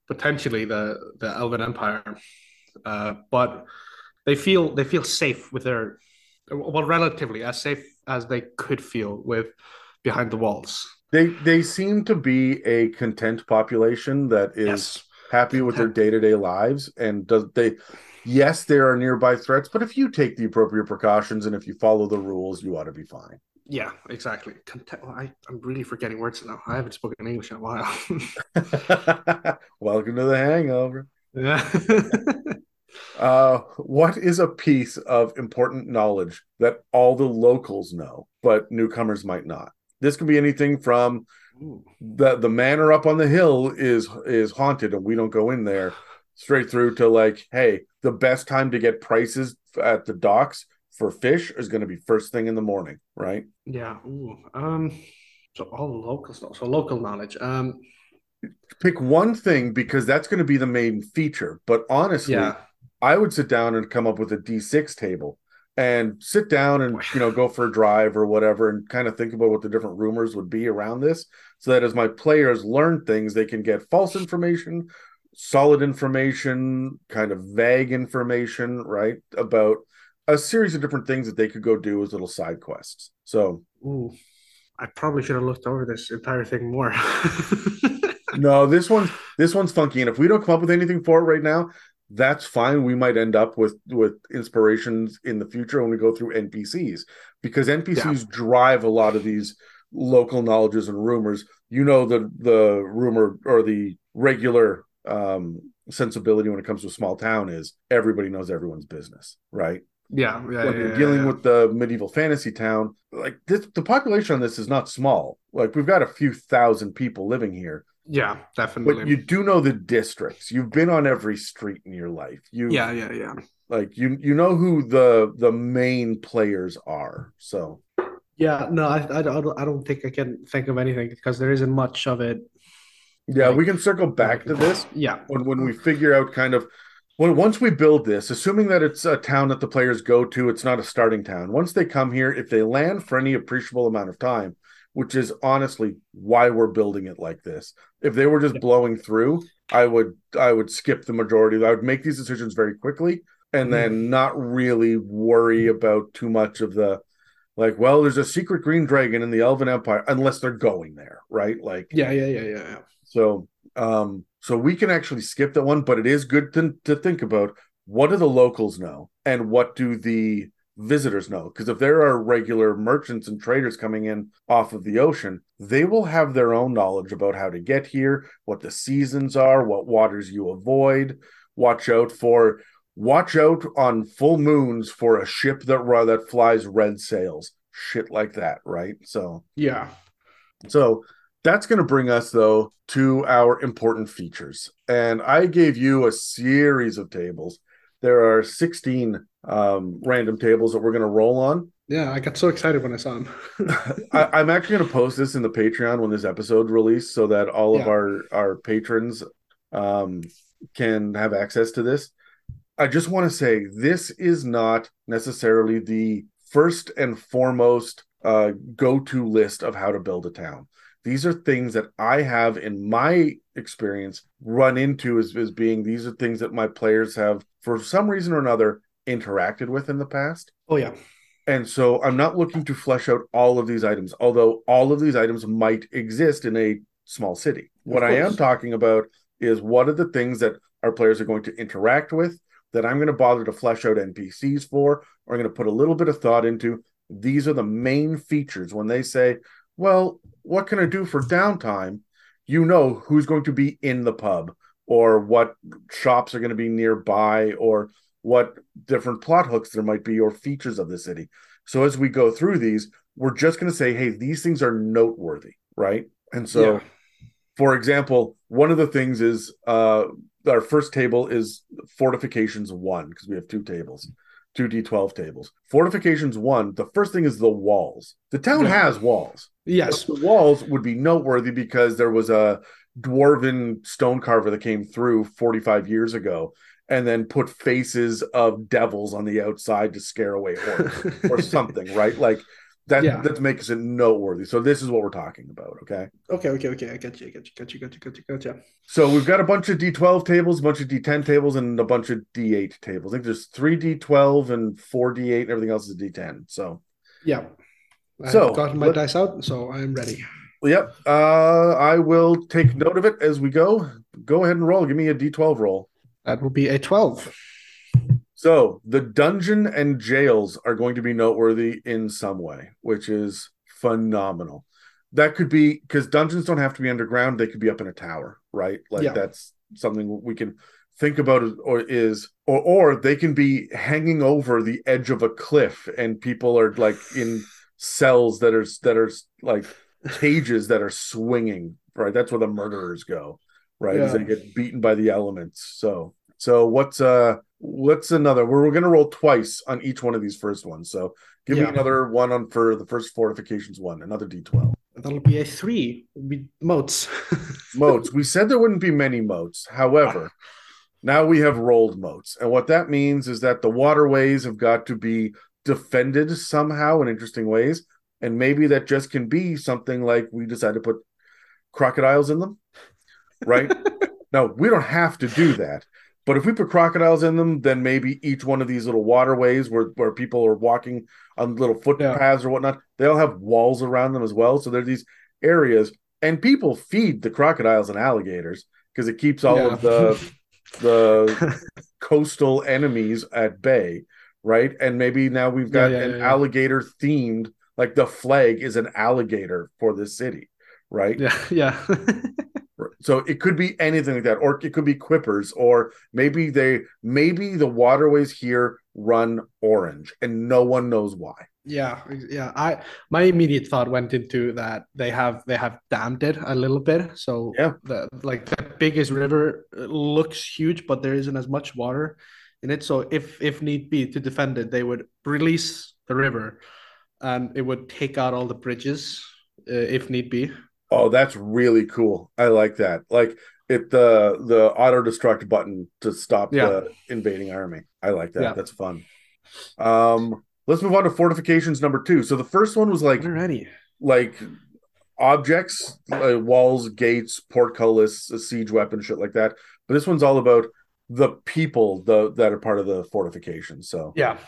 potentially the the Elven Empire, uh, but they feel they feel safe with their well, relatively as safe as they could feel with behind the walls. They they seem to be a content population that is Yes. happy with their day to day lives, and does they? Yes, there are nearby threats, but if you take the appropriate precautions and if you follow the rules, you ought to be fine. Yeah, exactly. Content. I, I'm really forgetting words now. I haven't spoken English in a while. Welcome to the Hangover. yeah. Uh, what is a piece of important knowledge that all the locals know, but newcomers might not? This can be anything from Ooh. the the manor up on the hill is is haunted and we don't go in there, straight through to like, hey, the best time to get prices at the docks for fish is going to be first thing in the morning, right? Yeah. Ooh. Um. So all the local stuff. So local knowledge. Um. Pick one thing because that's going to be the main feature. But honestly, Yeah. I would sit down and come up with a D6 table and sit down and you know go for a drive or whatever and kind of think about what the different rumors would be around this so that as my players learn things they can get false information solid information kind of vague information right about a series of different things that they could go do as little side quests so Ooh. I probably should have looked over this entire thing more. no this one's this one's funky and if we don't come up with anything for it right now that's fine we might end up with with inspirations in the future when we go through npcs because npcs drive a lot of these local knowledges and rumors you know the the rumor or the regular um sensibility when it comes to a small town is everybody knows everyone's business right yeah. Yeah. when yeah, you're yeah, dealing yeah. with the medieval fantasy town like this the population on this is not small like we've got a few thousand people living here Yeah, definitely. but you do know the districts you've been on every street in your life you yeah. Yeah. Yeah. like you you know who the the main players are so Yeah. No, I, I, don't- I don't think I can think of anything because there isn't much of it. yeah Like- we can circle back to this Yeah. when when we figure out kind of when once we build this assuming that it's a town that the players go to it's not a starting town once they come here if they land for any appreciable amount of time which is honestly why we're building it like this if they were just blowing through i would i would skip the majority i would make these decisions very quickly and then not really worry about too much of the like well there's a secret green dragon in the elven empire unless they're going there right like Yeah. Yeah. Yeah. Yeah. yeah. so um so we can actually skip that one, but it is good to, to think about what do the locals know and what do the visitors know? Because if there are regular merchants and traders coming in off of the ocean, they will have their own knowledge about how to get here, what the seasons are, what waters you avoid. Watch out for watch out on full moons for a ship that that flies red sails. Shit like that, right? So Yeah. so that's going to bring us, though, to our important features. And I gave you a series of tables. There are 16 um, random tables that we're going to roll on. Yeah. I got so excited when I saw them. I, I'm actually going to post this in the Patreon when this episode released so that all of our, our patrons um, can have access to this. I just want to say this is not necessarily the first and foremost uh, go to list of how to build a town. These are things that I have in my experience run into as, as being these are things that my players have, for some reason or another, interacted with in the past. oh yeah. And so I'm not looking to flesh out all of these items, although all of these items might exist in a small city. What I am talking about is what are the things that our players are going to interact with that I'm going to bother to flesh out NPCs for, or I'm going to put a little bit of thought into. These are the main features when they say, well, what can I do for downtime? You know who's going to be in the pub, or what shops are going to be nearby, or what different plot hooks there might be, or features of the city. So as we go through these, we're just going to say, hey, these things are noteworthy, right? And so, yeah. for example, one of the things is uh, our first table is fortifications one because we have two tables, two D12 tables. Fortifications one, the first thing is the walls. The town yeah. has walls. Yes. The walls would be noteworthy because there was a dwarven stone carver that came through 45 years ago and then put faces of devils on the outside to scare away orcs or something, right? Like that yeah. that makes it noteworthy. So this is what we're talking about. Okay. Okay. Okay. Okay. I got you. I got you. Got you. Got you. Got you. Got you. So we've got a bunch of D12 tables, a bunch of D10 tables, and a bunch of D8 tables. I think there's three D12 and four D8, and everything else is D10. So yeah. I've so gotten my let, dice out, so I'm ready. Yep. Uh, I will take note of it as we go. Go ahead and roll. Give me a D12 roll. That will be a 12. So the dungeon and jails are going to be noteworthy in some way, which is phenomenal. That could be because dungeons don't have to be underground; they could be up in a tower, right? Like yeah. that's something we can think about or is or or they can be hanging over the edge of a cliff and people are like in cells that are that are like cages that are swinging right that's where the murderers go right yeah. as they get beaten by the elements so so what's uh what's another? We're, we're gonna roll twice on each one of these first ones. So give yeah. me another one on for the first fortifications one, another D twelve. That'll be a three. Be moats. moats. We said there wouldn't be many moats. However, now we have rolled moats. And what that means is that the waterways have got to be defended somehow in interesting ways. And maybe that just can be something like we decide to put crocodiles in them. Right? no, we don't have to do that. But if we put crocodiles in them, then maybe each one of these little waterways where, where people are walking on little footpaths yeah. or whatnot, they all have walls around them as well. So there's these areas, and people feed the crocodiles and alligators because it keeps all yeah. of the the coastal enemies at bay, right? And maybe now we've got yeah, an alligator themed, like the flag is an alligator for this city, right? Yeah, yeah. So it could be anything like that, or it could be quippers, or maybe they maybe the waterways here run orange and no one knows why. Yeah, yeah. I my immediate thought went into that they have they have dammed it a little bit. So yeah, the like the biggest river looks huge, but there isn't as much water in it. So if if need be to defend it, they would release the river, and it would take out all the bridges uh, if need be. Oh, that's really cool. I like that. Like it the the auto destruct button to stop yeah. the invading army. I like that. Yeah. That's fun. Um let's move on to fortifications number 2. So the first one was like already like objects, uh, walls, gates, portcullis, a siege weapon, shit like that. But this one's all about the people the that are part of the fortification. So yeah.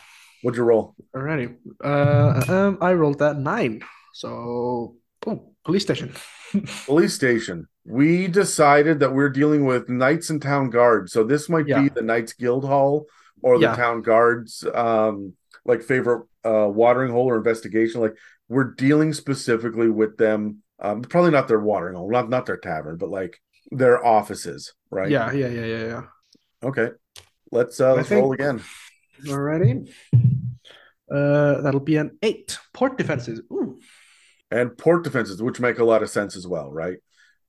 What'd you roll? Alrighty. Uh um I rolled that nine. So boom. Police station. Police station. We decided that we're dealing with knights and town guards. So this might yeah. be the Knights Guild Hall or the yeah. town guards um like favorite uh watering hole or investigation. Like we're dealing specifically with them. Um probably not their watering hole, not not their tavern, but like their offices, right? Yeah, yeah, yeah, yeah, yeah. Okay. Let's uh let's think, roll again. Alrighty. Uh that'll be an eight. Port defenses. Ooh and port defenses, which make a lot of sense as well, right?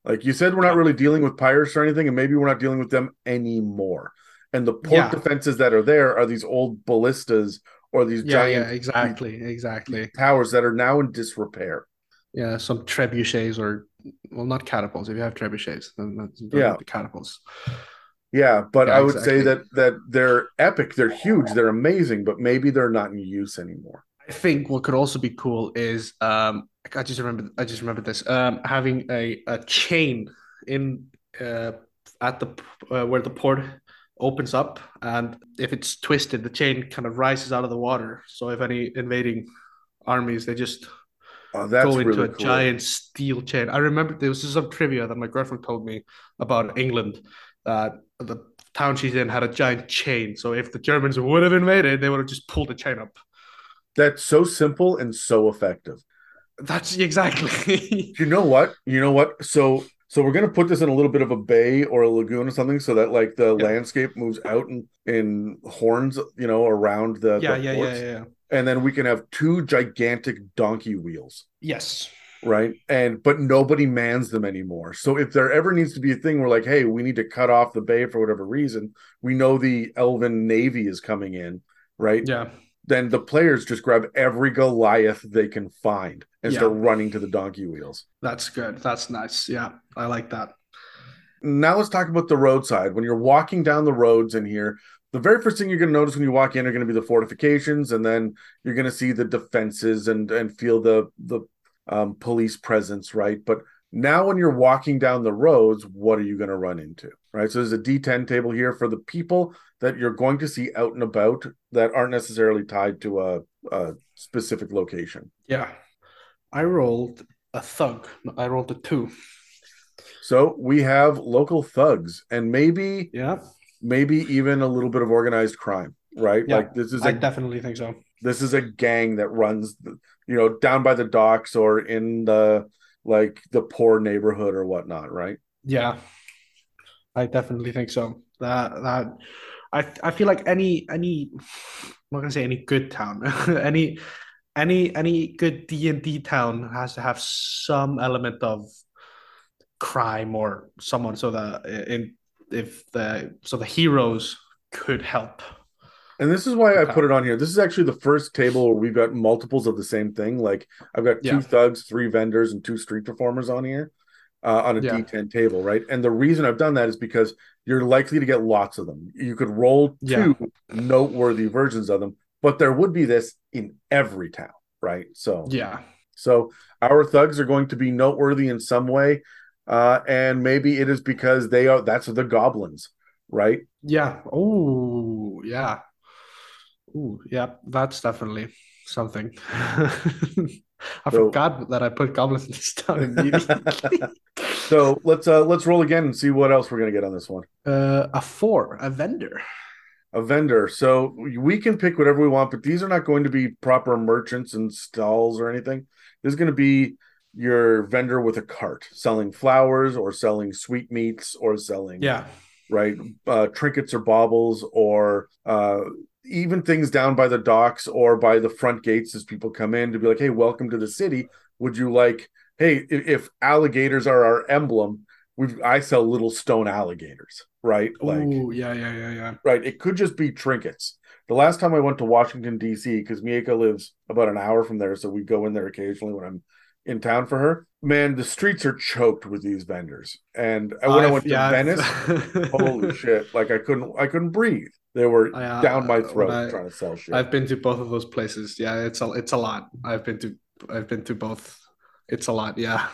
Like you said, we're not really dealing with pirates or anything, and maybe we're not dealing with them anymore. And the port yeah. defenses that are there are these old ballistas or these yeah, giant, yeah, exactly, exactly towers that are now in disrepair. Yeah, some trebuchets or well, not catapults. If you have trebuchets, then that's yeah, the catapults. Yeah, but yeah, I would exactly. say that that they're epic, they're huge, they're amazing, but maybe they're not in use anymore. I think what could also be cool is um, I just remember I just remember this um, having a, a chain in uh, at the uh, where the port opens up and if it's twisted the chain kind of rises out of the water so if any invading armies they just Oh, that's go into really a cool. giant steel chain. I remember there was some trivia that my girlfriend told me about England. That the town she's in had a giant chain. So if the Germans would have invaded, they would have just pulled the chain up. That's so simple and so effective. That's exactly. You know what? You know what? So so we're gonna put this in a little bit of a bay or a lagoon or something, so that like the Yeah. landscape moves out in, in horns, you know, around the yeah, the yeah, yeah, yeah, yeah. and then we can have two gigantic donkey wheels, Yes. right? And but nobody mans them anymore. So if there ever needs to be a thing where like, hey, we need to cut off the bay for whatever reason, we know the Elven Navy is coming in, right? Yeah. Then the players just grab every Goliath they can find and Yeah. start running to the donkey wheels. That's good. That's nice. Yeah, I like that. Now let's talk about the roadside. When you're walking down the roads in here, the very first thing you're going to notice when you walk in are going to be the fortifications, and then you're going to see the defenses and and feel the the um, police presence, right? But now when you're walking down the roads, what are you going to run into, right? So there's a D10 table here for the people that you're going to see out and about that aren't necessarily tied to a, a specific location. Yeah. I rolled a thug. I rolled a two. So we have local thugs and maybe Yeah. maybe even a little bit of organized crime, right? Yeah, like this is I a definitely think so. this is a gang that runs, you know, down by the docks or in the like the poor neighborhood or whatnot, right? Yeah. I definitely think so. That that I I feel like any any I'm not gonna say any good town. any any any good D and D town has to have some element of crime or someone so that in if the so the heroes could help. And this is why I put it on here. This is actually the first table where we've got multiples of the same thing. Like I've got two Yeah. thugs, three vendors, and two street performers on here uh, on a Yeah. 10 table, right? And the reason I've done that is because you're likely to get lots of them. You could roll Yeah. two noteworthy versions of them, but there would be this in every town, right? So Yeah. So our thugs are going to be noteworthy in some way, uh, and maybe it is because they are that's the goblins, right? Yeah. Oh, yeah. Oh, yeah. That's definitely something. I So- forgot that I put goblins in this town immediately. So let's uh, let's roll again and see what else we're gonna get on this one. uh, a four, a vendor. A vendor. So we can pick whatever we want, but these are not going to be proper merchants and stalls or anything. This is going to be your vendor with a cart selling flowers or selling sweetmeats or selling Yeah. right? Uh, trinkets or baubles, or uh, even things down by the docks or by the front gates as people come in to be like, "Hey, welcome to the city. Would you like? Hey, if, if alligators are our emblem, we've I sell little stone alligators, right? Like, Oh, yeah, yeah, yeah, yeah. right? It could just be trinkets. The last time I went to Washington D.C. because Mieka lives about an hour from there, so we go in there occasionally when I'm in town for her. Man, the streets are choked with these vendors, and uh, when I I've- went to yeah, Venice holy shit like i couldn't i couldn't breathe they were I, uh, down my throat I- trying to sell shit I've been to both of those places. Yeah, it's a it's a lot. I've been to I've been to both. It's a lot. Yeah.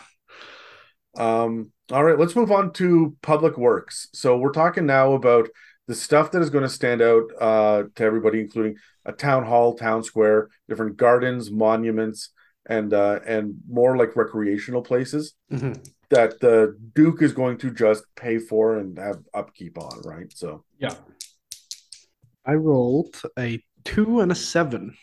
um all right let's move on to public works so we're talking now about the stuff that is going to stand out uh to everybody including a town hall town square different gardens monuments and uh and more like recreational places Mhm. that the duke is going to just pay for and have upkeep on right so Yeah. I rolled a two and a seven.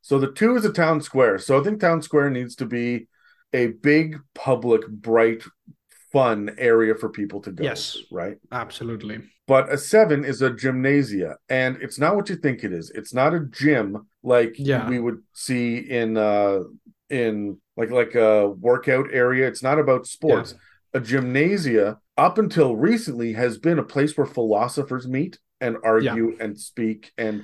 So the two is a town square. So I think town square needs to be a big, public, bright, fun area for people to go. Yes. right. Absolutely. But a seven is a gymnasia, and it's not what you think it is. It's not a gym like Yeah. we would see in uh in like like a workout area. It's not about sports. A gymnasia, up until recently, has been a place where philosophers meet and argue and speak and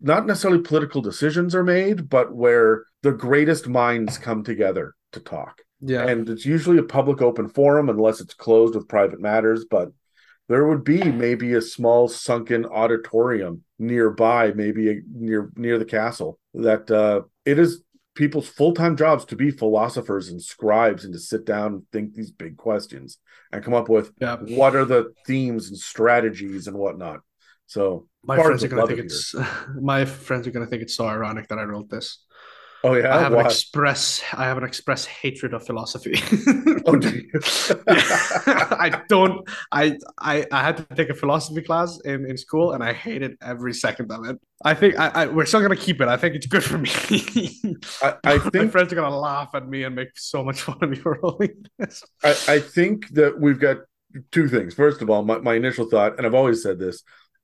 not necessarily political decisions are made, but where the greatest minds come together to talk. Yeah. And it's usually a public open forum unless it's closed with private matters. But there would be maybe a small sunken auditorium nearby, maybe near near the castle. That uh, it is people's full-time jobs to be philosophers and scribes and to sit down and think these big questions and come up with yeah. what are the themes and strategies and whatnot. So My friends are gonna think it it's my friends are gonna think it's so ironic that I wrote this. Oh yeah, I have Why? an express I have an express hatred of philosophy. oh, do you? I don't I, I I had to take a philosophy class in, in school and I hated every second of it. I think I, I we're still gonna keep it. I think it's good for me. I, I My think friends are gonna laugh at me and make so much fun of me for rolling this. I, I think that we've got two things. First of all, my, my initial thought, and I've always said this: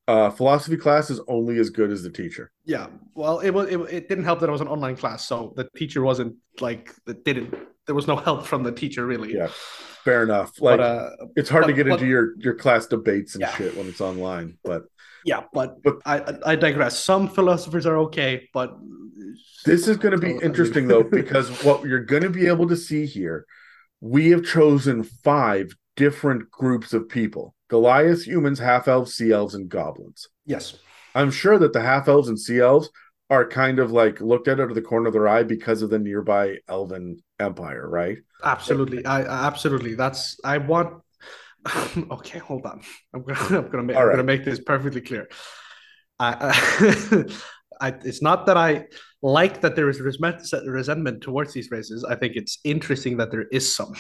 uh, philosophy class is only as good as the teacher. Yeah, well, it was it, it didn't help that it was an online class, so the teacher wasn't like it didn't. There was no help from the teacher really. Yeah, fair enough. Like but uh, it's hard to get but- into your your class debates and Yeah. shit when it's online. But yeah, but But- I I- digress. Some philosophers are okay, but this is going to be interesting though, because what you're going to be able to see here, we have chosen five different groups of people: Goliaths, humans, half elves, sea elves, and goblins. yes, I'm sure that the half elves and sea elves are kind of like looked at out of the corner of their eye because of the nearby elven empire, right? absolutely, I, I absolutely. That's I want. okay, hold on. I'm gonna I'm gonna make All I'm gonna make this perfectly clear. I, I it's not that I like that there is resentment towards these races. I think it's interesting that there is some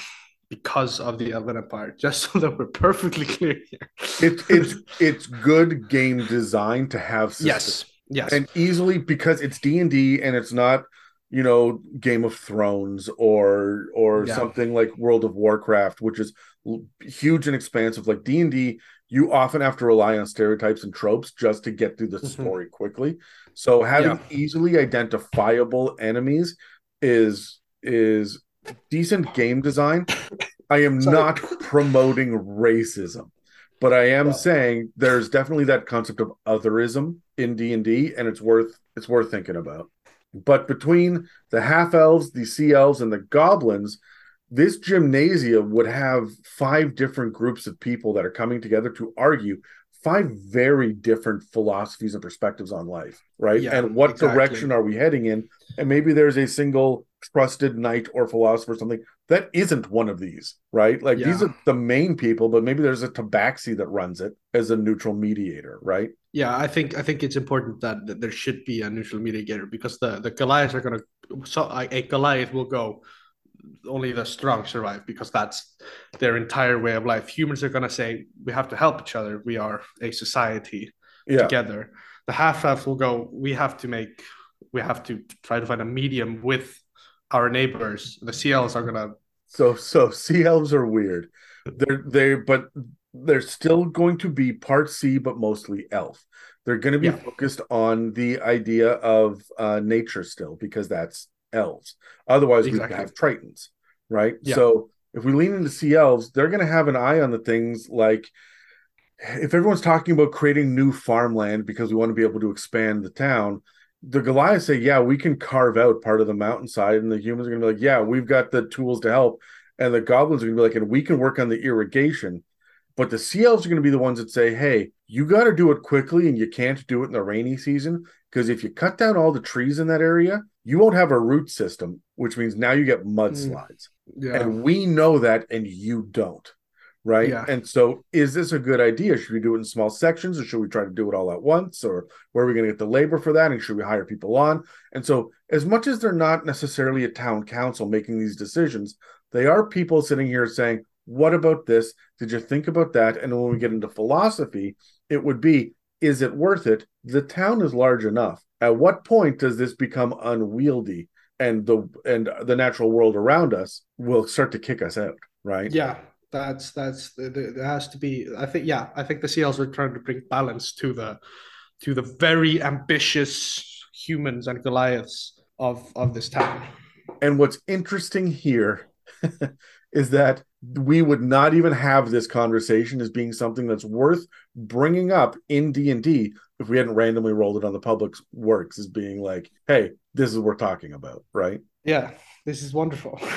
because of the Elven Empire. Just so that we're perfectly clear here. It's it's it's good game design to have systems. yes, yes, and easily because it's D and D and it's not you know Game of Thrones or or Yeah. something like World of Warcraft, which is huge and expansive. Like D and D, you often have to rely on stereotypes and tropes just to get through the Mhm. story quickly. So having easily identifiable enemies is is decent game design. I am Sorry. not promoting racism, but I am saying there's definitely that concept of otherism in D and D, and it's worth it's worth thinking about. But between the half elves, the sea elves, and the goblins, this gymnasium would have five different groups of people that are coming together to argue five very different philosophies and perspectives on life, right? Yeah, and what exactly. direction are we heading in? And maybe there's a single trusted knight or philosopher or something that isn't one of these, right? Like these are the main people, but maybe there's a tabaxi that runs it as a neutral mediator, right? Yeah, I think I think it's important that, that there should be a neutral mediator because the the Goliaths are gonna so a, a Goliath will go only the strong survive because that's their entire way of life. Humans are gonna say we have to help each other. We are a society Yeah. together. The half elves will go. We have to make. We have to try to find a medium with our neighbors. The sea elves are gonna. So so sea elves are weird. They're they but they're still going to be part sea, but mostly elf. They're going to be Yeah. focused on the idea of uh, nature still because that's elves. Otherwise, we Exactly. have tritons, right? Yeah. So if we lean into sea elves, they're going to have an eye on the things like if everyone's talking about creating new farmland because we want to be able to expand the town. The Goliaths say, "Yeah, we can carve out part of the mountainside," and the humans are going to be like, "Yeah, we've got the tools to help." And the goblins are going to be like, "And we can work on the irrigation." But the sea elves are going to be the ones that say, "Hey, you got to do it quickly, and you can't do it in the rainy season because if you cut down all the trees in that area, you won't have a root system, which means now you get hmm. mudslides." Yeah. And we know that, and you don't. Right. Yeah. And so, is this a good idea? Should we do it in small sections or should we try to do it all at once? Or where are we going to get the labor for that? And should we hire people on? And so, as much as they're not necessarily a town council making these decisions, they are people sitting here saying, What about this? Did you think about that? And when we get into philosophy, it would be, Is it worth it? The town is large enough. At what point does this become unwieldy? And the and the natural world around us will start to kick us out, right? Yeah, that's that's there has to be. I think yeah, I think the sea elves are trying to bring balance to the to the very ambitious humans and Goliaths of of this town. And what's interesting here is that we would not even have this conversation as being something that's worth bringing up in D&D if we hadn't randomly rolled it on the public's works as being like, hey, this is what we're talking about, right? Yeah, this is wonderful.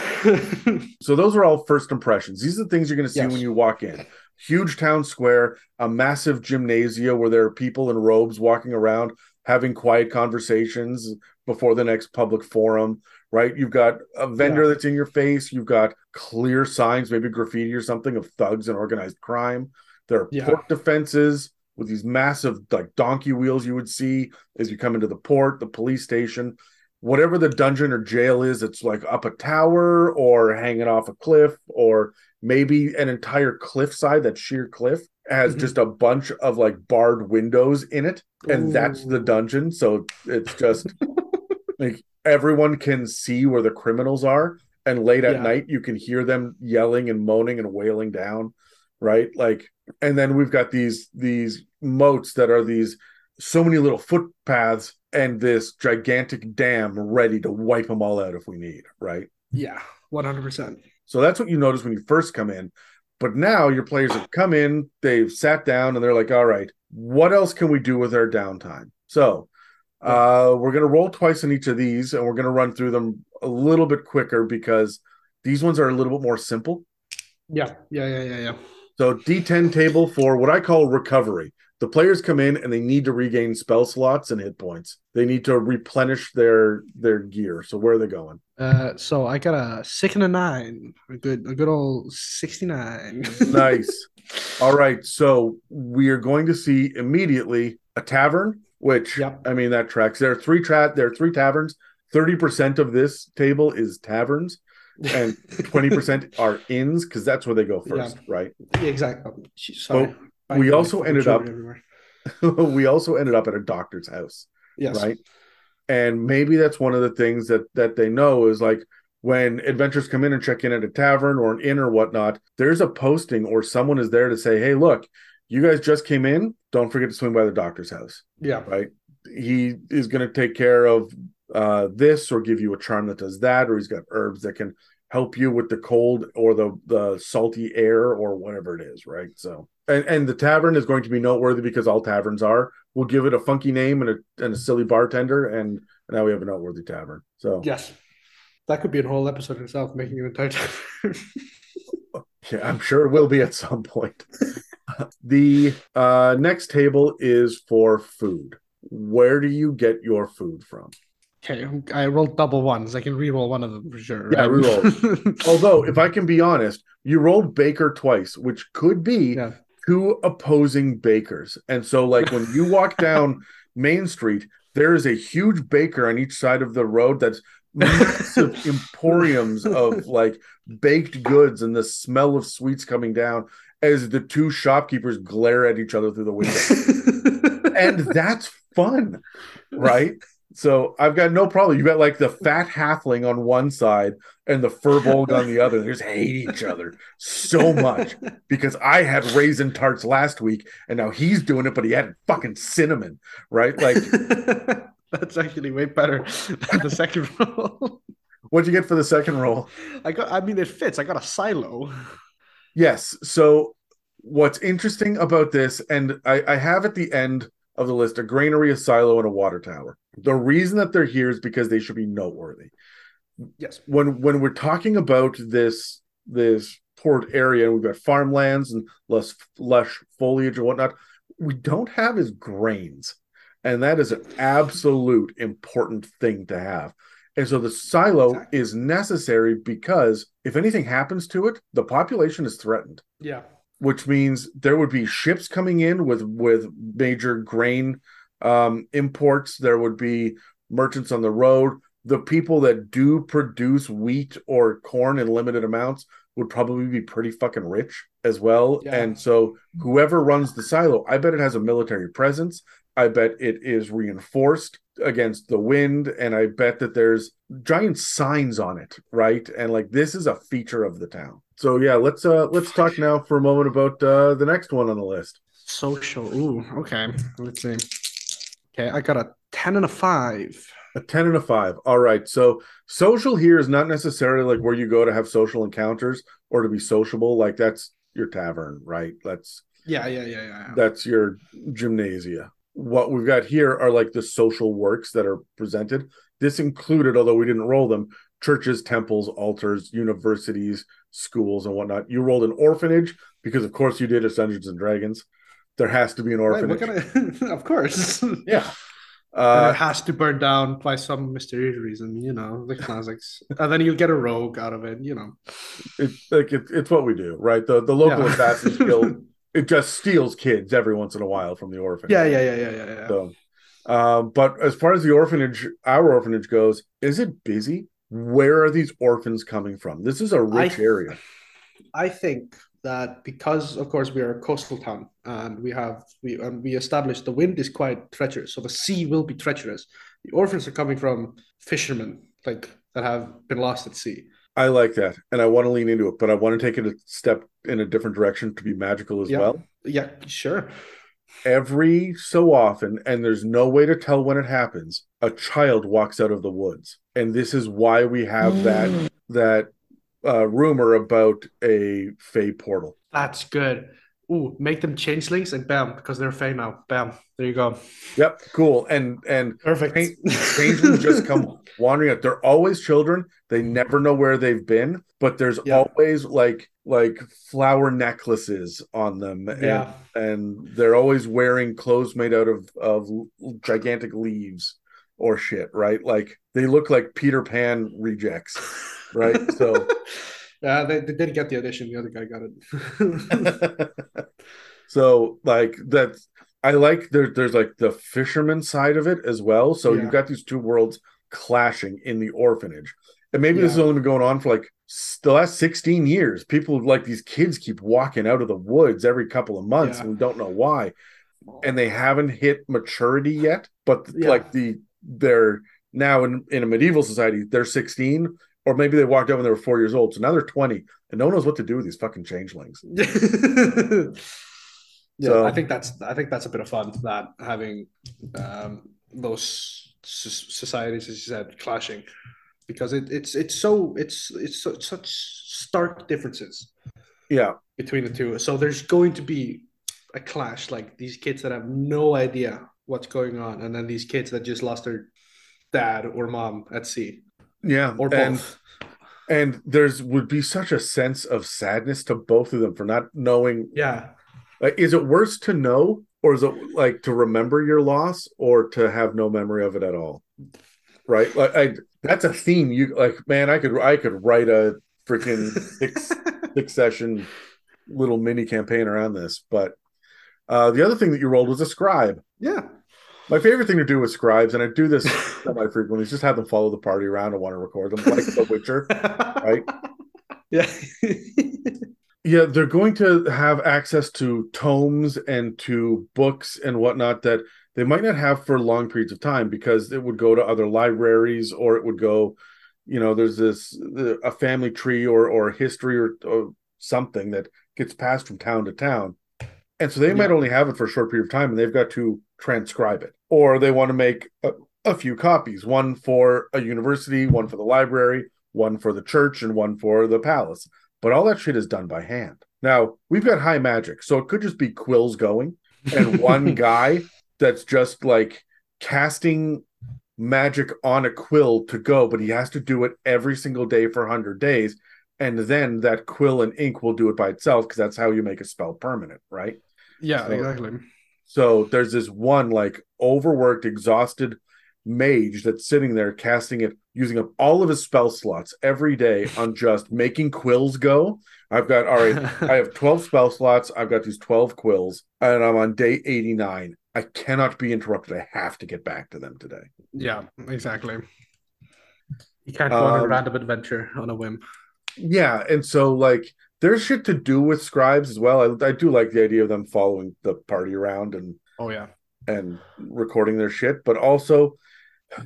So those are all first impressions. These are the things you're going to see Yes. when you walk in. Huge town square, a massive gymnasia where there are people in robes walking around having quiet conversations before the next public forum, right? You've got a vendor Yeah. that's in your face. You've got clear signs, maybe graffiti or something of thugs and organized crime. There are Yeah. port defenses with these massive like donkey wheels you would see as you come into the port, the police station. whatever the dungeon or jail is, it's like up a tower or hanging off a cliff or maybe an entire cliffside, that sheer cliff has Mhm. just a bunch of like barred windows in it. And that's the dungeon. So it's just like everyone can see where the criminals are. And late at Yeah. night, you can hear them yelling and moaning and wailing down. Right. Like, and then we've got these, these moats that are these so many little footpaths and this gigantic dam ready to wipe them all out if we need. Right. Yeah, one hundred percent. So that's what you notice when you first come in. But now your players have come in, they've sat down, and they're like, all right, what else can we do with our downtime? So uh, we're going to roll twice in each of these, and we're going to run through them a little bit quicker because these ones are a little bit more simple. Yeah, yeah, yeah, yeah, yeah. So D10 table for what I call recovery. The players come in and they need to regain spell slots and hit points. They need to replenish their their gear. So where are they going? Uh, so I got a six and a nine, a good, a good old sixty-nine. nice. All right, so we are going to see immediately a tavern, which Yep. I mean that tracks. There are three tra- there are three taverns. Thirty percent of this table is taverns, and twenty percent are inns because that's where they go first, right? Exactly. Oh, Sorry. Well, we also ended up- we also ended up at a doctor's house, Yes. right? And maybe that's one of the things that that they know is like when adventurers come in and check in at a tavern or an inn or whatnot, there's a posting or someone is there to say, "Hey, look, you guys just came in. Don't forget to swing by the doctor's house." Yeah. right? He is going to take care of uh, this or give you a charm that does that, or he's got herbs that can help you with the cold or the the salty air or whatever it is, right? So, and and the tavern is going to be noteworthy because all taverns are. We'll give it a funky name and a and a silly bartender, and now we have a noteworthy tavern. So, Yes. That could be a whole episode in itself, making an entire time. yeah, I'm sure it will be at some point. The uh, next table is for food. Where do you get your food from? okay, I rolled double ones. I can re-roll one of them for sure. Yeah, re-roll. Although, if I can be honest, you rolled Baker twice, which could be Yeah. two opposing bakers. And so, like when you walk down Main Street, there is a huge baker on each side of the road that's massive emporiums of like baked goods and the smell of sweets coming down as the two shopkeepers glare at each other through the window. and that's fun, right? So I've got no problem. You got like the fat halfling on one side and the furbolg on the other. They just hate each other so much because I had raisin tarts last week and now he's doing it, but he had fucking cinnamon, right? Like, That's actually way better than the second roll. what'd you get for the second roll? I got. I mean, it fits. I got a silo. Yes. So what's interesting about this, and I, I have at the end of the list a granary, a silo, and a water tower. The reason that they're here is because they should be noteworthy. Yes. when when we're talking about this this port area, we've got farmlands and less lush foliage and whatnot. We don't have is grains, and that is an absolute important thing to have. And so the silo Exactly. is necessary because if anything happens to it, the population is threatened Yeah. which means there would be ships coming in with with major grain um, imports. There would be merchants on the road. The people that do produce wheat or corn in limited amounts would probably be pretty fucking rich as well. Yeah. And so whoever runs the silo, I bet it has a military presence. I bet it is reinforced against the wind, and I bet that there's giant signs on it, right? And like this is a feature of the town. So yeah, let's uh let's talk now for a moment about uh the next one on the list. Social. Ooh. Okay. Let's see. Okay, I got a ten and a five. A 10 and a 5. All right. So social here is not necessarily like where you go to have social encounters or to be sociable. Like that's your tavern, right? That's Yeah. Yeah. Yeah. Yeah. yeah. that's your gymnasia. What we've got here are like the social works that are presented. This included, although we didn't roll them, churches, temples, altars, universities, schools, and whatnot. You rolled an orphanage because, of course, you did as Dungeons and Dragons. There has to be an orphanage. of, course. and Yeah. it Uh, has to burn down by some mysterious reason, you know, the classics. and then you get a rogue out of it, you know. it, like it, it's what we do, right? The the local Yeah. Assassin's Guild it just steals kids every once in a while from the orphanage. Yeah, yeah, yeah, yeah, yeah, yeah. So Um, but as far as the orphanage, our orphanage goes, is it busy? Where are these orphans coming from? This is a rich I- area. I think that because, of course, we are a coastal town and we have we and we established the wind is quite treacherous, so the sea will be treacherous. The orphans are coming from fishermen, like that have been lost at sea. I like that, and I want to lean into it, but I want to take it a step in a different direction to be magical as Yeah. well. Yeah, sure. Every so often, and there's no way to tell when it happens, a child walks out of the woods, and this is why we have that that uh, rumor about a Fey portal. That's good. Ooh, make them changelings and bam, because they're now. Bam. There you go. Yep, cool. And and Perfect. Change- changelings just come wandering out. They're always children. They never know where they've been, but there's Yeah. always like like flower necklaces on them, and, Yeah. and they're always wearing clothes made out of of gigantic leaves or shit, right? Like they look like Peter Pan rejects, right? So. yeah, they, they didn't get the audition. The other guy got it. so like that's I like there there's like the fisherman side of it as well. So Yeah. you've got these two worlds clashing in the orphanage. And maybe this has only been going on for like the last 16 years. People like these kids keep walking out of the woods every couple of months Yeah. and we don't know why. And they haven't hit maturity yet, but Yeah. like the they're now in, in a medieval society, they're 16, or maybe they walked out when they were four years old. So now they're 20 and no one knows what to do with these fucking changelings. yeah, So- I think that's I think that's a bit of fun that having um, those s- societies, as you said, clashing because it, it's it's so it's it's so, such stark differences Yeah. between the two. So there's going to be a clash, like these kids that have no idea what's going on, and then these kids that just lost their dad or mom at sea Yeah. or and both. and there's would be such a sense of sadness to both of them for not knowing yeah, like is it worse to know or is it like to remember your loss or to have no memory of it at all right like I, that's a theme you like man i could i could write a freaking six six session little mini campaign around this but uh the other thing that you rolled was a scribe yeah. My favorite thing to do with scribes and i do this semi frequently is just have them follow the party around and want to record them like the witcher right? Yeah. Yeah, they're going to have access to tomes and to books and whatnot that they might not have for long periods of time because it would go to other libraries or it would go, you know, there's this a family tree or or history or, or something that gets passed from town to town, and so they might only have it for a short period of time and they've got to transcribe it or they want to make a, a few copies, one for a university, one for the library, one for the church, and one for the palace but all that shit is done by hand. Now, we've got high magic, so it could just be quills going and one guy that's just like casting magic on a quill to go, but he has to do it every single day for 100 days. And then that quill and ink will do it by itself because that's how you make a spell permanent, right? yeah, So- exactly. So there's this one like overworked, exhausted mage that's sitting there casting it using up all of his spell slots every day on just making quills go. I've got all right, I have 12 spell slots, I've got these 12 quills, and I'm on day 89. I cannot be interrupted. I have to get back to them today. Yeah, exactly. You can't go on a Um, random adventure on a whim. Yeah, and so like there's shit to do with scribes as well. I, I do like the idea of them following the party around and Oh yeah. and recording their shit, but also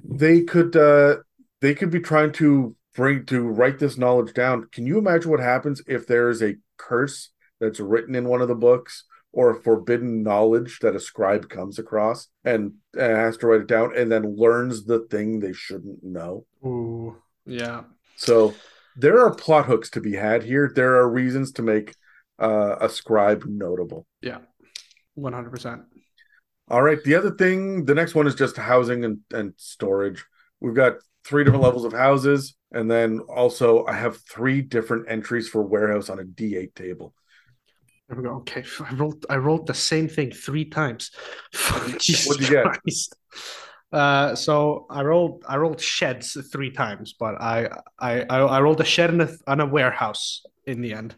they could uh they could be trying to bring to write this knowledge down. Can you imagine what happens if there is a curse that's written in one of the books or forbidden knowledge that a scribe comes across and, and has to write it down and then learns the thing they shouldn't know? Ooh. Yeah. So there are plot hooks to be had here. There are reasons to make uh, a scribe notable. Yeah, One hundred percent. All right. The other thing, the next one is just housing and, and storage. We've got three different levels of houses. And then also, I have three different entries for warehouse on a D8 table. There we go. Okay. I rolled I rolled the same thing three times. Jesus What'd you get? Christ. Uh, so I rolled I rolled sheds three times, but I I I, rolled a shed in a, and a warehouse in the end.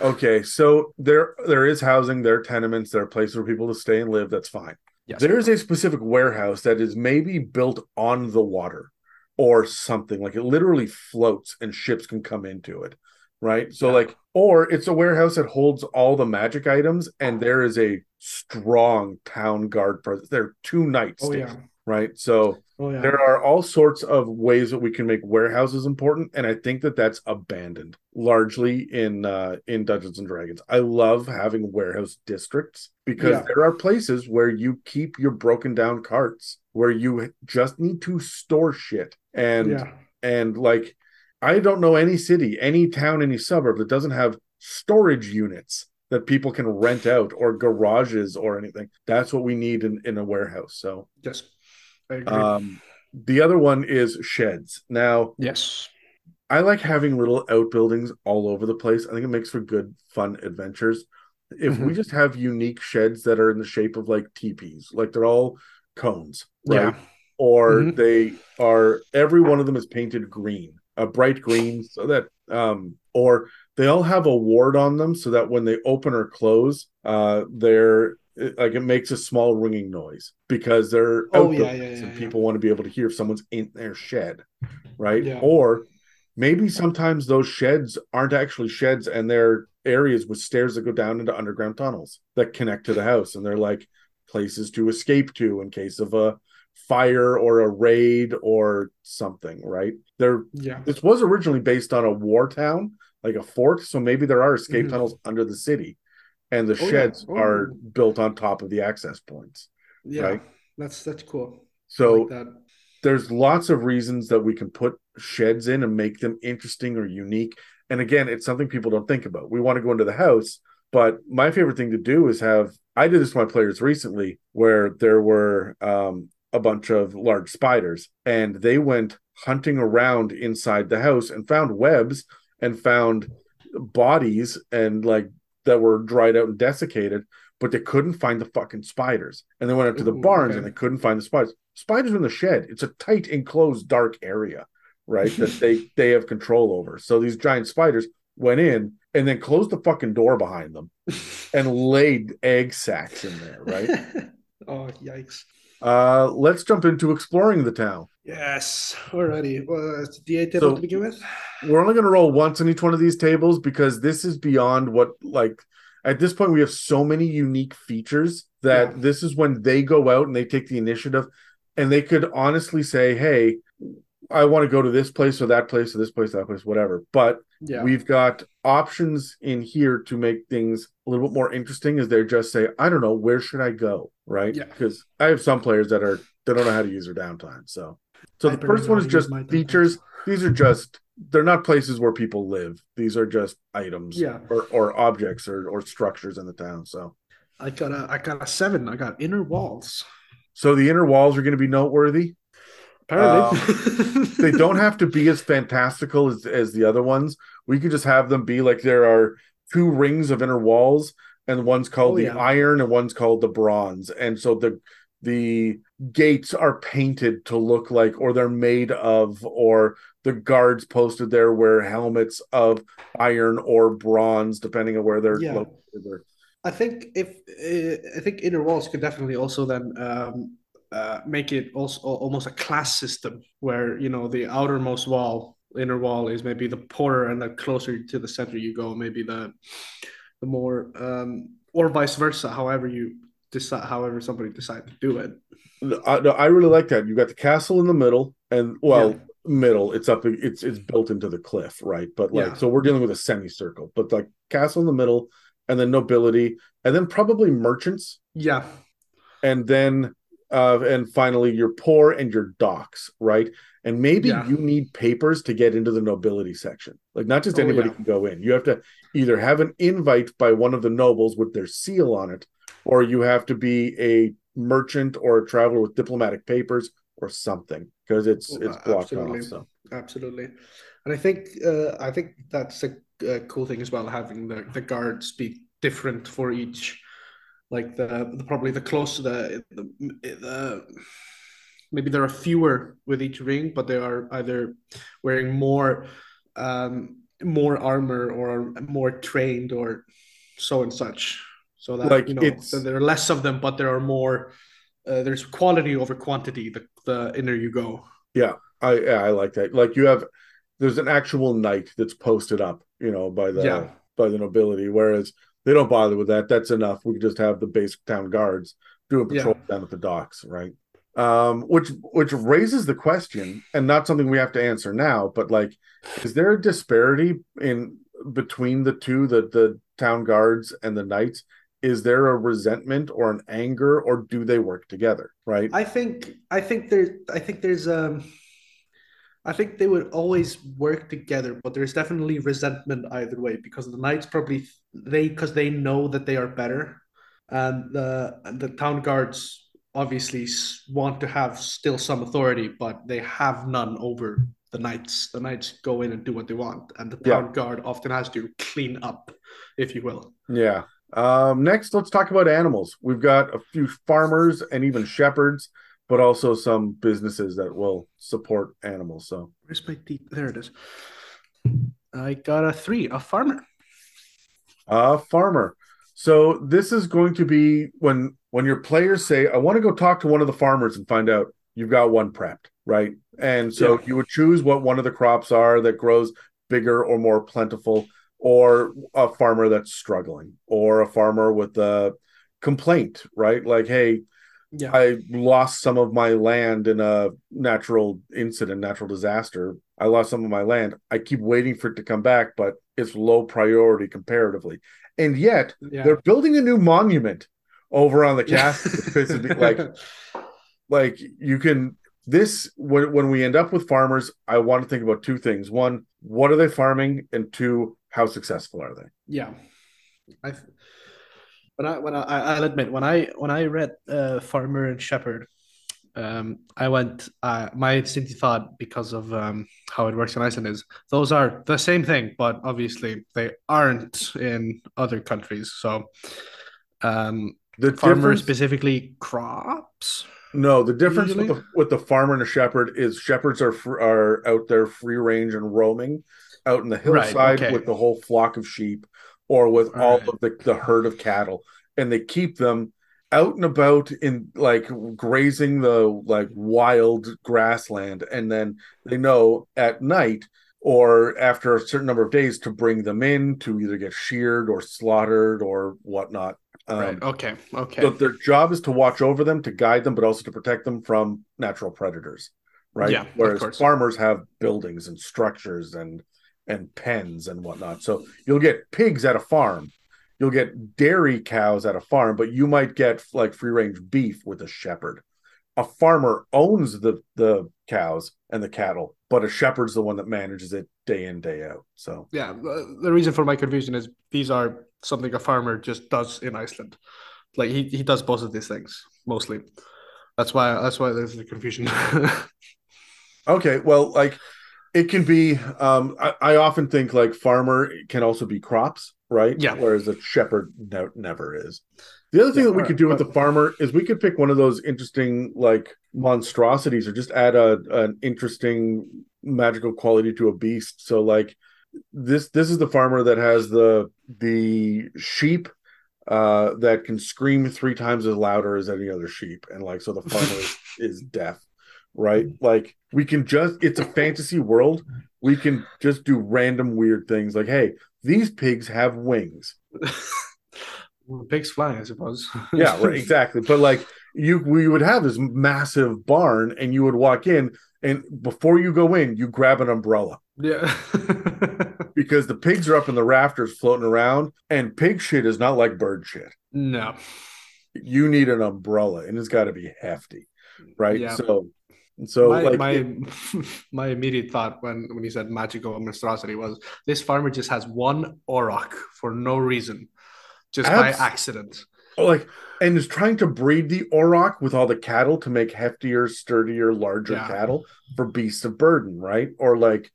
Okay. So there there is housing, there are tenements, there are places for people to stay and live. That's fine. Yes. there is a specific warehouse that is maybe built on the water or something like it literally floats and ships can come into it right so Yeah. like or it's a warehouse that holds all the magic items and there is a strong town guard presence there are two knights Oh yeah. Right so Oh yeah. there are all sorts of ways that we can make warehouses important and i think that that's abandoned largely in uh in dungeons and dragons i love having warehouse districts because Yeah. there are places where you keep your broken down carts where you just need to store shit and yeah. and like i don't know any city any town any suburb that doesn't have storage units that people can rent out or garages or anything that's what we need in, in a warehouse so Yes. Um, the other one is sheds. Now, yes. I like having little outbuildings all over the place. I think it makes for good, fun adventures. If we Mhm. just have unique sheds that are in the shape of like teepees, like they're all cones, right? Yeah. Or Mhm. they are every one of them is painted green, a bright green, so that um, or they all have a ward on them so that when they open or close, uh, they're it- like it makes a small ringing noise because they're Oh, yeah, yeah, yeah, and people want to be able to hear if someone's in their shed, right? Or maybe sometimes those sheds aren't actually sheds and they're areas with stairs that go down into underground tunnels that connect to the house and they're like places to escape to in case of a fire or a raid or something right there Yeah. this was originally based on a war town like a fort so maybe there are escape Mhm. tunnels under the city and the Oh, yeah. sheds Oh. are built on top of the access points Yeah. Right. That's that's cool. So like that. there's lots of reasons that we can put sheds in and make them interesting or unique. And again, it's something people don't think about. We want to go into the house, but my favorite thing to do is have I did this to my players recently where there were um, a bunch of large spiders and they went hunting around inside the house and found webs and found bodies and like that were dried out and desiccated, but they couldn't find the fucking spiders. And they went up to the Ooh, barns okay. and they couldn't find the spiders. Spiders in the shed. It's a tight, enclosed, dark area, right? that they they have control over. So these giant spiders went in and then closed the fucking door behind them and laid egg sacs in there, right? oh yikes. Uh let's jump into exploring the town. Yes. Alrighty. Well, it's the So- table to begin with. We're only going to roll once on each one of these tables because this is beyond what like at this point we have so many unique features that Yeah. this is when they go out and they take the initiative and they could honestly say, "Hey, I want to go to this place or that place or this place, that place, whatever." But Yeah. we've got options in here to make things a little bit more interesting is they just say i don't know where should i go right Yeah. because i have some players that are they don't know how to use their downtime so so I the first one is just features these are just they're not places where people live these are just items Yeah. or, or objects or, or structures in the town so I got a I got a seven. I got inner walls. so the inner walls are going to be noteworthy Apparently. they don't have to be as fantastical as, as the other ones. We could just have them be like there are two rings of inner walls, and one's called Oh, the yeah. iron and one's called the bronze. And so the the gates are painted to look like, or they're made of, or the guards posted there wear helmets of iron or bronze, depending on where they're Yeah. located. I think if uh, I think inner walls could definitely also then um, uh, make it also almost a class system where you know the outermost wall, inner wall is maybe the poorer, and the closer to the center you go, maybe the the more um, or vice versa. However you decide, however somebody decide to do it. I, no, I really like that. You got the castle in the middle, and well, Yeah. middle. It's up. It's it's built into the cliff, right? But like, Yeah. so we're dealing with a semicircle. But like castle in the middle, and then nobility, and then probably merchants, Yeah, and then uh, and finally your poor and your docks, right? And maybe Yeah. you need papers to get into the nobility section. Like, not just Oh, anybody yeah. can go in. You have to either have an invite by one of the nobles with their seal on it, or you have to be a merchant or a traveler with diplomatic papers or something because it's Oh, it's blocked absolutely. off. So absolutely. And I think uh, I think that's a, a cool thing as well, having the, the guards be different for each. Like the, the probably the closer the, the the maybe there are fewer with each ring, but they are either wearing more um more armor or more trained or so and such. So that Like, you know it's- there are less of them, but there are more uh, there's quality over quantity. The the inner you go. Yeah, I yeah, I like that. Like you have there's an actual knight that's posted up, you know, by the Yeah. by the nobility, whereas they don't bother with that. That's enough. We can just have the basic town guards doing Yeah. patrol down at the docks, right? Um, which which raises the question, and not something we have to answer now, but like, is there a disparity in between the two, the the town guards and the knights? Is there a resentment or an anger, or do they work together? Right? I think I think there I think there's um I think they would always work together, but there's definitely resentment either way because the knights probably they because they know that they are better, and the the town guards obviously want to have still some authority, but they have none over the knights. The knights go in and do what they want, and the Yeah. town guard often has to clean up, if you will. Yeah. Um, next, let's talk about animals. We've got a few farmers and even shepherds, but also some businesses that will support animals. So, Where's my deep? There it is. I got a three, a farmer. A farmer. So this is going to be when when your players say, "I want to go talk to one of the farmers and find out." You've got one prepped, right? And so Yeah. you would choose what one of the crops are that grows bigger or more plentiful, or a farmer that's struggling, or a farmer with a complaint, right? Like, hey, Yeah. I lost some of my land in a natural incident, natural disaster. I lost some of my land. I keep waiting for it to come back, but it's low priority comparatively. And yet yeah. they're building a new monument over on the castle. Like, like you can this when when we end up with farmers, I want to think about two things. One, what are they farming? And two, how successful are they? yeah. I when I when I I'll admit when I when I read uh, Farmer and Shepherd, um, I went uh, my instinctive thought because of um, how it works in Iceland is those are the same thing, but obviously they aren't in other countries. So, um, The farmer specifically crops. No, the difference with the with the farmer and a shepherd is shepherds are fr- are out there free range and roaming out in the Right, hillside okay. with the whole flock of sheep or with All all right. of the, the herd of cattle and they keep them out and about in like grazing the like wild grassland and then they know at night or after a certain number of days to bring them in to either get sheared or slaughtered or whatnot um, right. Okay. Okay. so their job is to watch over them, to guide them, but also to protect them from natural predators, right? Yeah, Whereas farmers have buildings and structures and and pens and whatnot. So you'll get pigs at a farm, you'll get dairy cows at a farm, but you might get like free range beef with a shepherd. A farmer owns the the cows and the cattle, but a shepherd's the one that manages it day in day out. So Yeah, the, reason for my confusion is these are something a farmer just does in Iceland. Like he, he does both of these things mostly. That's why that's why there's the confusion. Okay, well, like it can be. Um, I, I often think like farmer can also be crops, right? Yeah. Whereas a shepherd ne- never is. The other thing Yeah, that we could do with but- the farmer is we could pick one of those interesting like monstrosities, or just add a an interesting magical quality to a beast. So like this this is the farmer that has the the sheep uh that can scream three times as louder as any other sheep and like so the farmer is, is deaf right? Mm-hmm. Like we can just it's a fantasy world. We can just do random weird things. Like hey these pigs have wings. Well, Pigs flying, I suppose. yeah right exactly. But like you we would have this massive barn and you would walk in and before you go in you grab an umbrella. Yeah. because the pigs are up in the rafters floating around and pig shit is not like bird shit. No. you need an umbrella and it's got to be hefty right? Yeah. so so my like my, it- my immediate thought when when he said magical monstrosity was this farmer just has one auroch for no reason, just by accident. like and is trying to breed the auroch with all the cattle to make heftier sturdier larger Yeah. cattle for beasts of burden right or like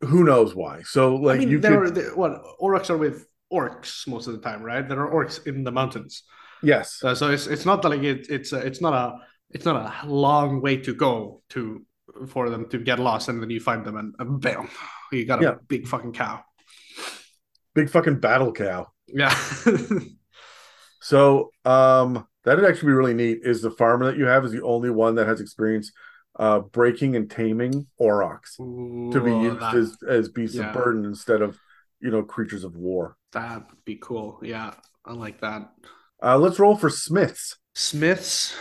who knows why so like I mean, you there could are there, what aurochs are with orcs most of the time, right? There are orcs in the mountains, yes uh, so it's it's not that like it, it's a, it's not a it's not a long way to go to for them to get lost, and then you find them and, and bam, you got a Yeah. big fucking cow. big fucking battle cow Yeah, so um That'd actually be really neat. Is the farmer that you have is the only one that has experience uh, breaking and taming aurochs to be used that, as as beasts yeah. of burden instead of you know creatures of war. that would be cool. Yeah, I like that. Uh, let's roll for smiths. Smiths.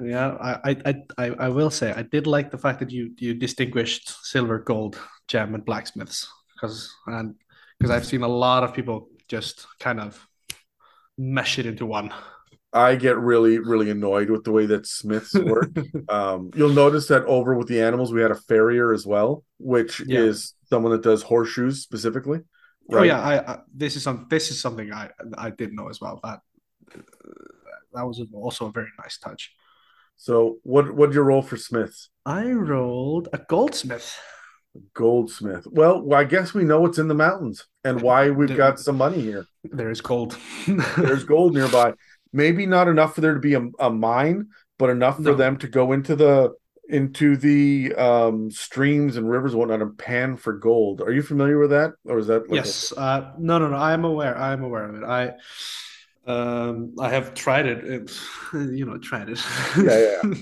Yeah, I, I, I- I, will say I did like the fact that you you distinguished silver, gold, gem, and blacksmiths because and because I've seen a lot of people just kind of mesh it into one. I get really really annoyed with the way that smiths work. um, you'll notice that over with the animals we had a farrier as well, which Yeah. is someone that does horseshoes specifically. Oh yeah, I, I this is some this is something I I did know as well. That that was also a very nice touch. So what what'd you roll for smiths? I rolled a goldsmith. Goldsmith. Well, I guess we know what's in the mountains and why we've Did- got some money here. There is gold. There's gold nearby. Maybe not enough for there to be a, a mine, but enough for No. them to go into the into the um streams and rivers and whatnot and pan for gold. Are you familiar with that? Or is that like a- Yes. Uh, no, no, no. I am aware. I am aware of it. I, um, I have tried it. you know, tried it. Yeah, yeah,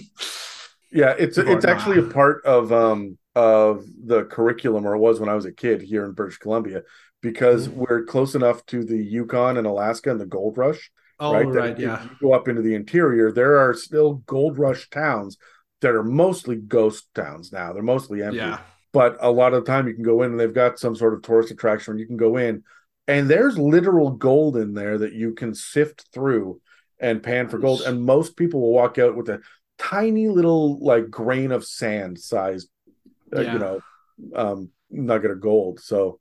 Yeah, it's it's actually a part of um of the curriculum, or it was when I was a kid here in British Columbia, because Mhm. we're close enough to the Yukon and Alaska and the gold rush, oh, right? right. that yeah. you go up into the interior, there are still gold rush towns that are mostly ghost towns now. They're mostly empty. Yeah. But a lot of the time you can go in and they've got some sort of tourist attraction where you can go in and there's literal gold in there that you can sift through and pan for gold. And most people will walk out with a tiny little like grain of sand sized, uh, Yeah. you know, um, nugget of gold. So,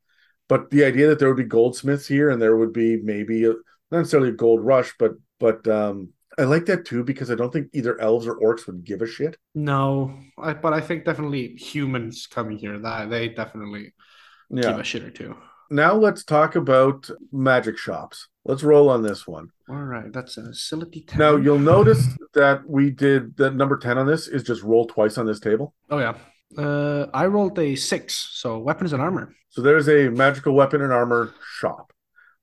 but the idea that there would be goldsmiths here and there would be maybe a, not necessarily a gold rush, but but um, I like that too because I don't think either elves or orcs would give a shit. No, I, but I think definitely humans coming here that they definitely give a shit or two. Now let's talk about magic shops. Let's roll on this one. All right, that's a facility. 10. Now you'll notice that we did that number 10 on this is just roll twice on this table. Oh yeah. Uh, I rolled a six, so weapons and armor. So there's a magical weapon and armor shop.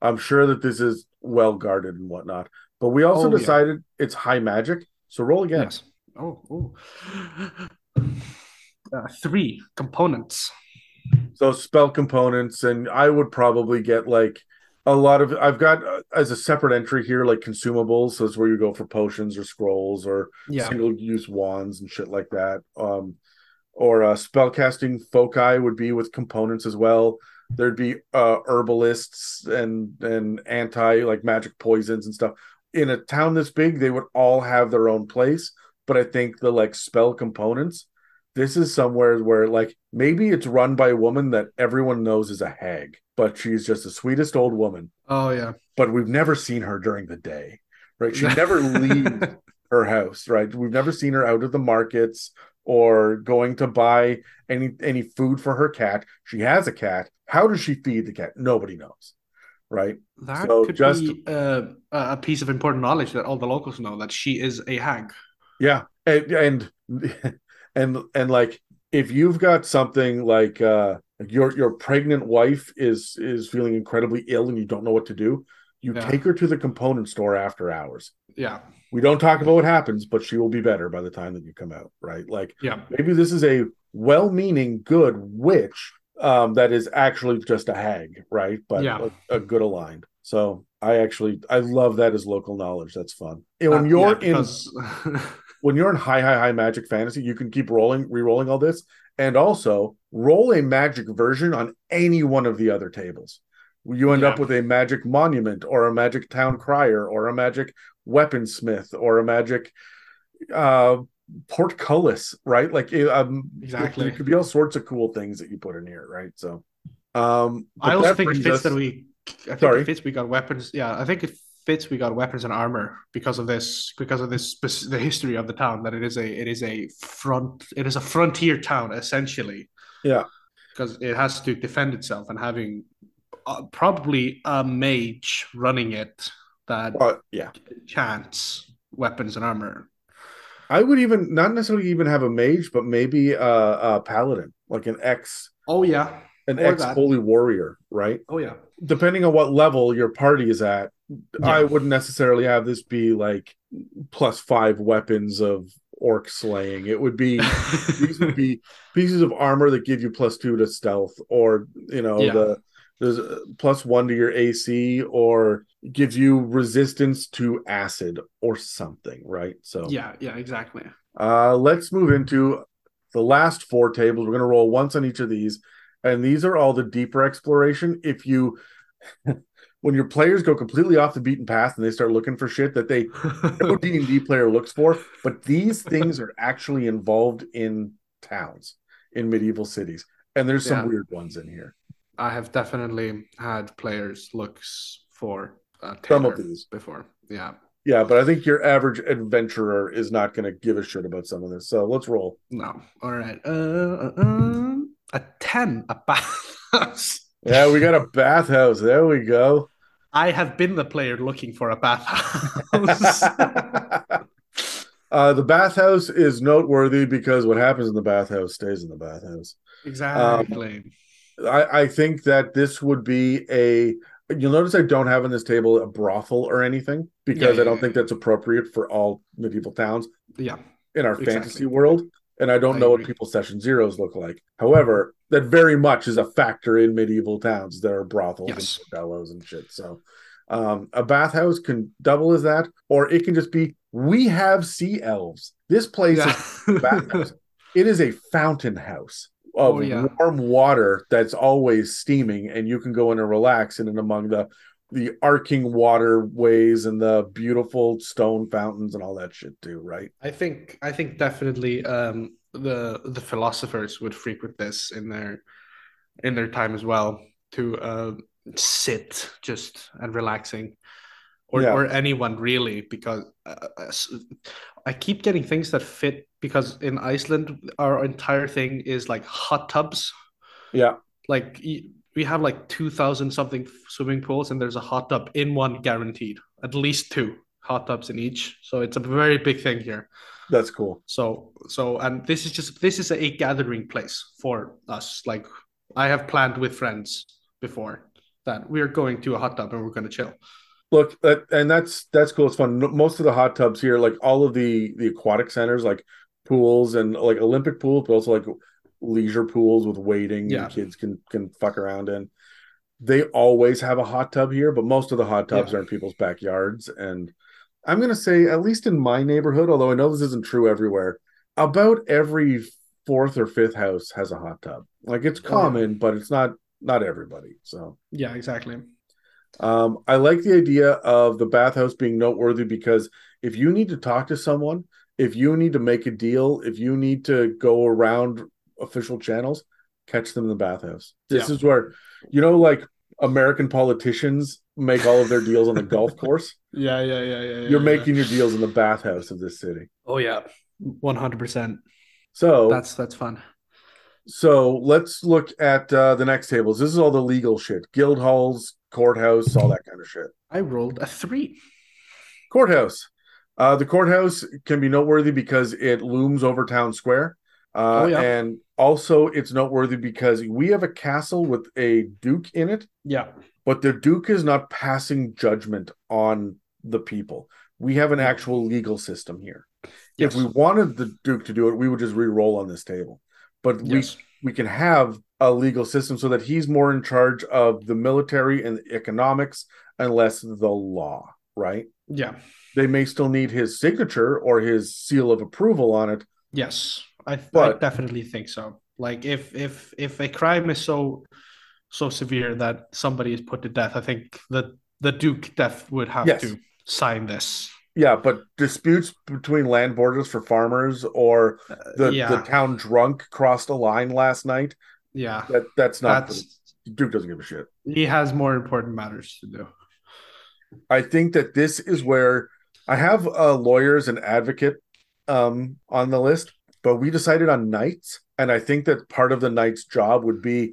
I'm sure that this is well guarded and whatnot. But we also Oh, yeah. decided it's high magic. So roll again. Yes. Oh, oh. Uh, three components. So spell components, and I would probably get like a lot of. I've got uh, as a separate entry here, like consumables. So it's where you go for potions or scrolls or Yeah. single use wands and shit like that. Um, or uh, spellcasting foci would be with components as well. There'd be uh, herbalists and and anti like magic poisons and stuff. In a town this big, they would all have their own place. But I think the like spell components, this is somewhere where like maybe it's run by a woman that everyone knows is a hag, but she's just the sweetest old woman. Oh yeah. But we've never seen her during the day, right? She never leaves her house, right? We've never seen her out of the markets or going to buy any any food for her cat. She has a cat. How does she feed the cat? Nobody knows, right? That So could just- be uh, a piece of important knowledge that all the locals know that she is a hag. Yeah, and and and, and like if you've got something like uh your your pregnant wife is is feeling incredibly ill and you don't know what to do, you Yeah. take her to the component store after hours. Yeah. We don't talk about what happens, but she will be better by the time that you come out, right? Like Yeah. maybe this is a well-meaning good witch um that is actually just a hag, right? But Yeah. a, a good aligned. So I actually I love that as local knowledge. That's fun. And when Uh, you're yeah, in because when you're in high, high, high magic fantasy, you can keep rolling, re-rolling all this, and also roll a magic version on any one of the other tables. You end up with a magic monument, or a magic town crier, or a magic weaponsmith, or a magic uh portcullis, right? Like it, um, Exactly. It, could be all sorts of cool things that you put in here, right? So, um, I also think it fits us- that we. I think Sorry. it fits we got weapons. Yeah, I think it fits we got weapons and armor because of this because of this the history of the town that it is a it is a front it is a frontier town essentially. Yeah. because it has to defend itself and having uh, probably a mage running it that uh, yeah. chants weapons and armor. I would even not necessarily even have a mage, but maybe a, a paladin, like an ex Oh yeah, an ex holy warrior, right? Oh yeah. Depending on what level your party is at, I wouldn't necessarily have this be like plus five weapons of orc slaying. It would be these would be pieces of armor that give you plus two to stealth, or you know Yeah. the there's a plus one to your AC, or gives you resistance to acid or something, right? So yeah, yeah, exactly. uh, let's move into the last four tables. We're going to roll once on each of these, and these are all the deeper exploration. If you, when your players go completely off the beaten path and they start looking for shit that they no D and D player looks for, but these things are actually involved in towns in medieval cities, and there's some Yeah. weird ones in here. I have definitely had players looks for uh, Some of these. before. Yeah. Yeah, but I think your average adventurer is not going to give a shit about some of this. So let's roll. No. All right. Uh, uh, um, a ten, a bathhouse. Yeah, we got a bathhouse. There we go. I have been the player looking for a bathhouse. uh, the bathhouse is noteworthy because what happens in the bathhouse stays in the bathhouse. exactly. I, I think that this would be a. You'll notice I don't have on this table a brothel or anything because Yeah, I don't yeah, think that's appropriate for all medieval towns yeah. in our Exactly. fantasy world. And I don't I know what people's session zeros look like. However, that very much is a factor in medieval towns. There are brothels Yes. and bellows and shit. So um, a bathhouse can double as that, or it can just be we have sea elves. This place Yeah. is bathhouse. It is a fountain house of Oh, yeah. warm water that's always steaming, and you can go in and relax in and among the the arcing waterways and the beautiful stone fountains and all that shit too, right? I think I think definitely um, the the philosophers would frequent this in their in their time as well to uh, sit just and relaxing, or Yeah. or anyone really because uh, uh, I keep getting things that fit because in Iceland our entire thing is like hot tubs Yeah. like we have like 2000 something swimming pools and there's a hot tub in one guaranteed at least two hot tubs in each so it's a very big thing here That's cool. so so and this is just this is a gathering place for us like i have planned with friends before that we're going to a hot tub and we're going to chill Look, that, and that's that's cool. It's fun. Most of the hot tubs here, like all of the the aquatic centers, like pools and like Olympic pools, but also like leisure pools with wading Yeah. and kids can can fuck around in. They always have a hot tub here, but most of the hot tubs Yeah. are in people's backyards. And I'm gonna say, at least in my neighborhood, although I know this isn't true everywhere, about every fourth or fifth house has a hot tub. Like it's Oh, yeah. common, but it's not not everybody. So yeah exactly um, I like the idea of the bathhouse being noteworthy because if you need to talk to someone, if you need to make a deal, if you need to go around official channels, catch them in the bathhouse. This Yeah. is where, you know, like American politicians make all of their deals on the golf course. yeah yeah yeah yeah You're making your deals in the bathhouse of this city. oh yeah 100% So that's that's fun So let's look at uh, the next tables. This is all the legal shit, guild halls, courthouse, all that kind of shit. i rolled a three Courthouse. Uh, the courthouse can be noteworthy because it looms over town square. Uh, Oh, yeah. And also, it's noteworthy because we have a castle with a duke in it, yeah but the duke is not passing judgment on the people. We have an actual legal system here. yes. If we wanted the duke to do it, we would just re-roll on this table. But we yes we can have a legal system so that he's more in charge of the military and the economics and less the law, right? yeah They may still need his signature or his seal of approval on it. Yes, I, I But- definitely think so. Like if if if a crime is so so severe that somebody is put to death, I think that the Duke death would have Yes. to sign this. Yeah, but disputes between land borders for farmers or Uh, the, yeah, the town drunk crossed a line last night. yeah. That that's not That's Duke doesn't give a shit. he has more important matters to do. I think that this is where I have uh, lawyers and advocate um, on the list, but we decided on knights, and I think that part of the knight's job would be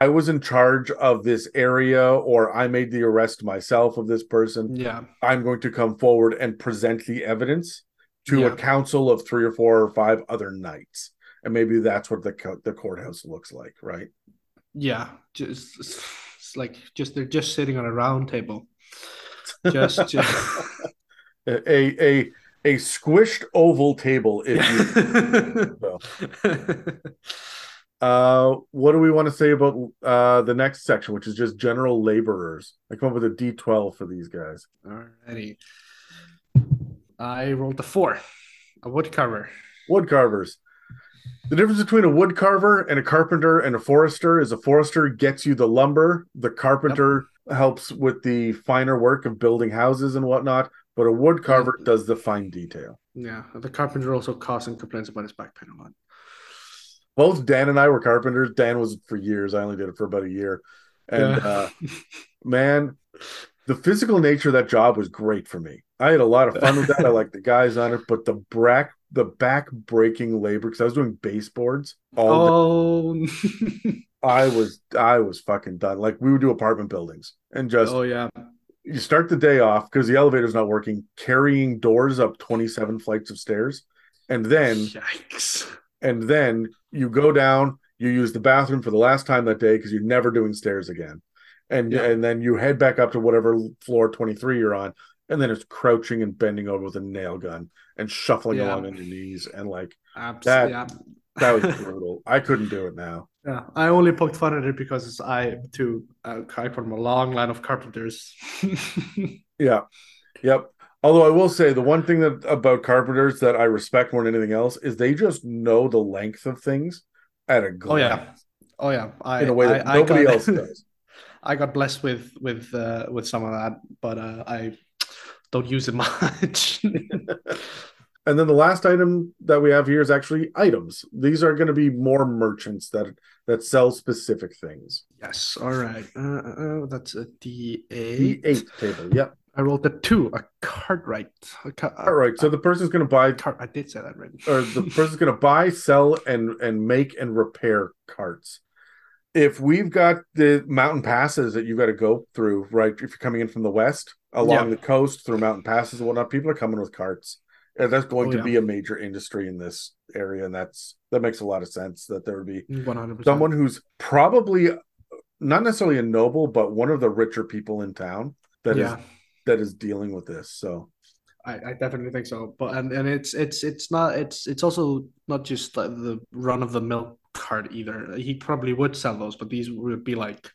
I was in charge of this area, or I made the arrest myself of this person. Yeah, I'm going to come forward and present the evidence to Yeah. a council of three or four or five other knights, and maybe that's what the co- the courthouse looks like, right? Yeah, just it's like just they're just sitting on a round table. Just, just... a a a squished oval table. If you so. uh, what do we want to say about uh the next section, which is just general laborers? I come up with a D twelve for these guys. Alrighty. I rolled a four, a wood carver. Wood carvers. The difference between a wood carver and a carpenter and a forester is a forester gets you the lumber, the carpenter yep. helps with the finer work of building houses and whatnot, but a wood carver does the fine detail. Yeah, the carpenter also coughs and complains about his back pain a lot. Both Dan and I were carpenters. Dan was for years. I only did it for about a year, and yeah. uh, man, the physical nature of that job was great for me. I had a lot of fun with that. I like the guys on it, but the back the back breaking labor because I was doing baseboards all oh. I was I was fucking done. Like we would do apartment buildings and just oh yeah. You start the day off because the elevator's not working, carrying doors up 27 flights of stairs. And then Yikes. And then you go down, you use the bathroom for the last time that day because you're never doing stairs again. And yeah. and then you head back up to whatever floor 23 you're on and then it's crouching and bending over with a nail gun and shuffling yeah. along on your knees and like Absolutely. that. Yeah. that was brutal. I couldn't do it now. Yeah, I only poked fun at it because I too uh, I from a long line of carpenters. yeah, yep. Although I will say the one thing that about carpenters that I respect more than anything else is they just know the length of things at a glance. Oh yeah, oh yeah. I, in a way that I, nobody I got, else does. I got blessed with with uh, with some of that, but uh, I don't use it much. and then the last item that we have here is actually items. These are going to be more merchants that that sell specific things. Yes. All right. Uh, uh, uh that's a D eight. D eight table. Yep. I rolled a two, a Cartwright. A car, All right. So the person's going to buy. Cart, I did say that right. or the person's going to buy, sell, and and make and repair carts if we've got the mountain passes that you've got to go through, right? If you're coming in from the west along yeah. the coast through mountain passes and whatnot, people are coming with carts. And that's going oh, to yeah. be a major industry in this area, and that's that makes a lot of sense. That there would be 100%. someone who's probably not necessarily a noble, but one of the richer people in town that yeah. is that is dealing with this. So I, I, definitely think so. But and, and it's it's it's not it's it's also not just the run of the mill card either. He probably would sell those, but these would be like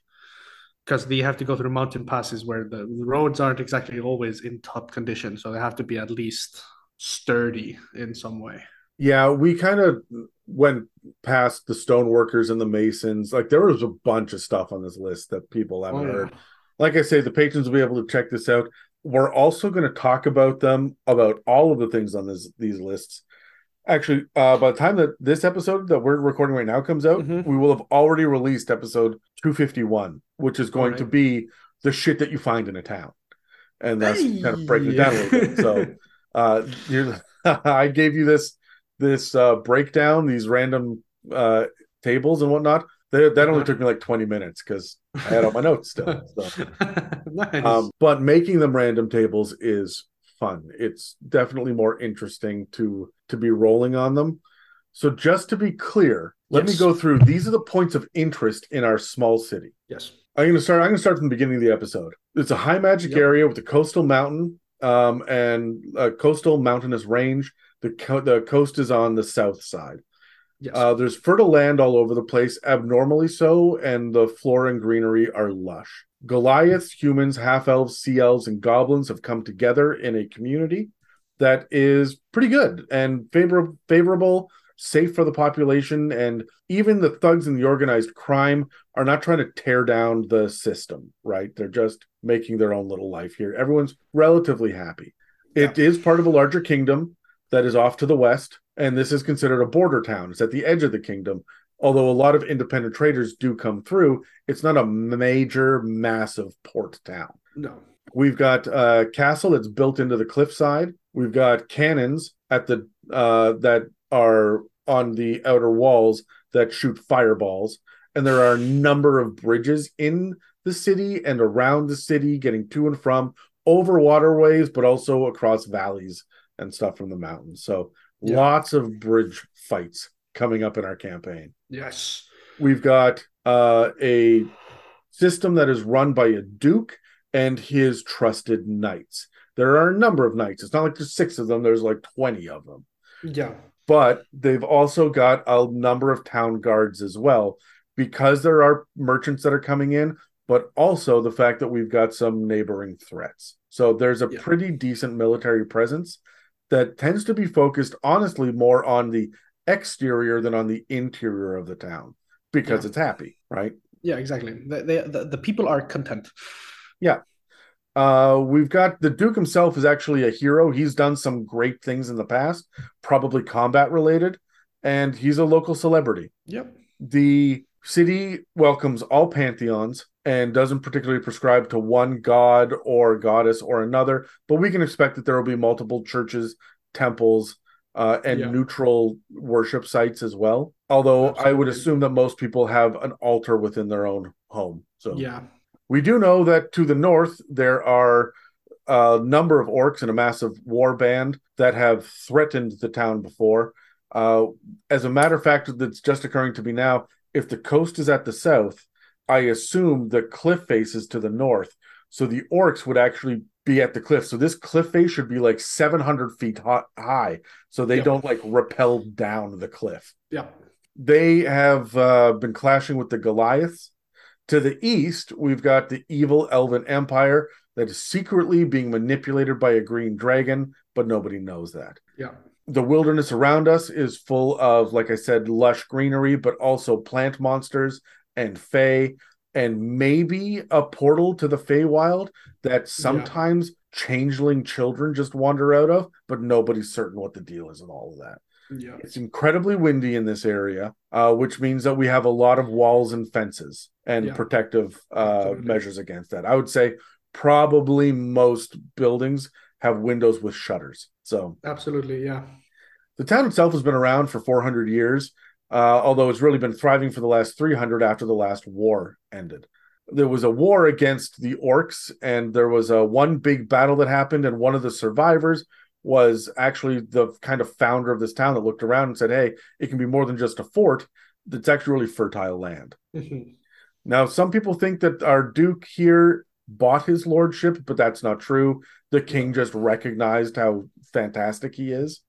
because they have to go through mountain passes where the roads aren't exactly always in top condition, so they have to be at least sturdy in some way. Yeah, we kind of went past the stoneworkers and the masons. Like there was a bunch of stuff on this list that people haven't oh, yeah. heard. Like I say, the patrons will be able to check this out. We're also going to talk about them about all of the things on this these lists Actually, uh, by the time that this episode that we're recording right now comes out, mm-hmm. we will have already released episode 251, which is going right. to be the shit that you find in a town. And that's hey. kind of breaking it down a little bit. So uh, I gave you this this uh, breakdown, these random uh, tables and whatnot. They, that only took me like 20 minutes because I had all my notes still. So. nice. um, but making them random tables is fun. It's definitely more interesting to to be rolling on them. So just to be clear, let yes. me go through. These are the points of interest in our small city. Yes. I'm going to start. I'm going to start from the beginning of the episode. It's a high magic yep. area with a coastal mountain um, and a coastal mountainous range. The co- the coast is on the south side. Yes. Uh, there's fertile land all over the place, abnormally so, and the flora and greenery are lush. Goliaths, humans, half elves, sea elves, and goblins have come together in a community that is pretty good and favor- favorable, safe for the population. And even the thugs and the organized crime are not trying to tear down the system, right? They're just making their own little life here. Everyone's relatively happy. It yeah. is part of a larger kingdom that is off to the west, and this is considered a border town. It's at the edge of the kingdom, although a lot of independent traders do come through, it's not a major, massive port town. No. We've got a castle that's built into the cliffside. We've got cannons at the uh, that are on the outer walls that shoot fireballs, and there are a number of bridges in the city and around the city, getting to and from over waterways, but also across valleys and stuff from the mountains. So yeah. lots of bridge fights coming up in our campaign. Yes. We've got uh, a system that is run by a duke and his trusted knights. There are a number of knights. It's not like there's six of them, there's like 20 of them. Yeah. But they've also got a number of town guards as well because there are merchants that are coming in, but also the fact that we've got some neighboring threats. So there's a Yeah. pretty decent military presence that tends to be focused, honestly, more on the exterior than on the interior of the town because Yeah. it's happy, right? Yeah, exactly. The, the, the, people are content. Uh, we've got the Duke himself is actually a hero. He's done some great things in the past, probably combat related, and he's a local celebrity. Yep. The city welcomes all pantheons and doesn't particularly prescribe to one god or goddess or another, but we can expect that there will be multiple churches, temples, uh, and Yeah. neutral worship sites as well. Although I would assume that most people have an altar within their own home. So Yeah. We do know that to the north there are a number of orcs and a massive war band that have threatened the town before. Uh, as a matter of fact, that's just occurring to me now. If the coast is at the south, I assume the cliff faces to the north. So the orcs would actually be at the cliff. So this cliff face should be like 700 feet high. So they Yep. don't like rappel down the cliff Yeah. they have uh, been clashing with the Goliaths. To the east, we've got the evil Elven Empire that is secretly being manipulated by a green dragon, but nobody knows that. Yeah. The wilderness around us is full of, like I said, lush greenery, but also plant monsters and fae, and maybe a portal to the Feywild that sometimes changeling children just wander out of, but nobody's certain what the deal is with all of that. Yeah. It's incredibly windy in this area, uh, which means that we have a lot of walls and fences and Yeah. protective uh, measures against that. I would say probably most buildings have windows with shutters. So Absolutely. Yeah. the town itself has been around for 400 years, uh, although it's really been thriving for the last 300 after the last war ended. There was a war against the orcs, and there was a one big battle that happened, and one of the survivors was actually the kind of founder of this town that looked around and said, "Hey, it can be more than just a fort. It's actually really fertile land." Now, some people think that our duke here bought his lordship, but that's not true. The king just recognized how fantastic he is.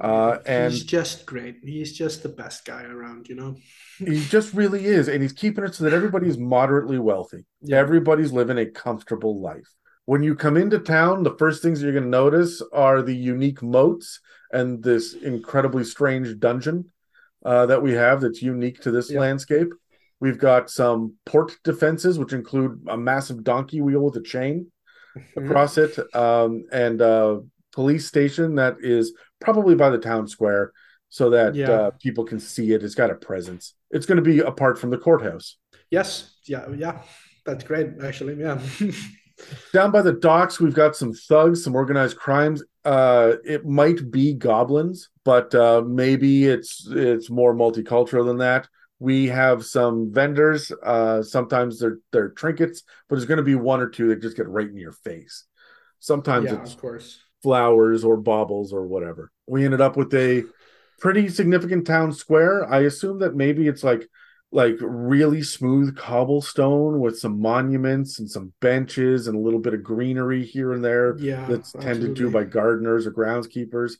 Uh, and he's just great. He's just the best guy around, you know? he just really is and he's keeping it so that everybody's moderately wealthy Yeah. everybody's living a comfortable life when you come into town the first things you're going to notice are the unique moats and this incredibly strange dungeon uh, that we have that's unique to this Yeah. landscape we've got some port defenses which include a massive donkey wheel with a chain Mhm. across it um, and a police station that is probably by the town square so that Yeah. uh, people can see it it's got a presence it's going to be apart from the courthouse Yes. Yeah. Yeah. That's great, actually. Yeah. down by the docks we've got some thugs some organized crimes uh it might be goblins but uh maybe it's it's more multicultural than that we have some vendors uh sometimes they're they're trinkets but there's going to be one or two that just get right in your face sometimes yeah, it's of course. flowers or baubles or whatever. We ended up with a pretty significant town square. I assume that maybe it's like like really smooth cobblestone with some monuments and some benches and a little bit of greenery here and there Yeah. that's tended to by gardeners or groundskeepers.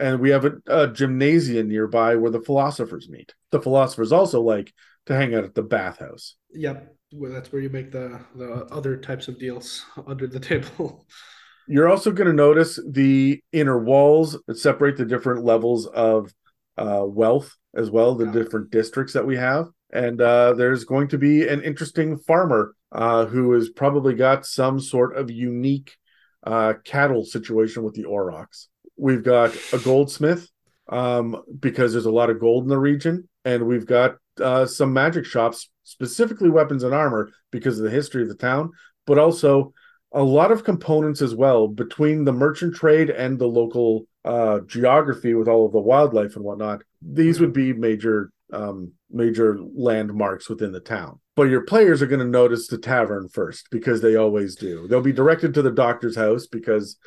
And we have a, a gymnasium nearby where the philosophers meet. The philosophers also like to hang out at the bathhouse. Yep. Well, that's where you make the the other types of deals under the table. You're also going to notice the inner walls that separate the different levels of uh, wealth as well, the Yeah. different districts that we have. And uh, there's going to be an interesting farmer uh, who has probably got some sort of unique uh, cattle situation with the Aurochs. We've got a goldsmith um, because there's a lot of gold in the region, and we've got uh, some magic shops, specifically weapons and armor, because of the history of the town, but also a lot of components as well between the merchant trade and the local uh, geography with all of the wildlife and whatnot. These would be major um, major landmarks within the town. But your players are going to notice the tavern first because they always do. They'll be directed to the doctor's house because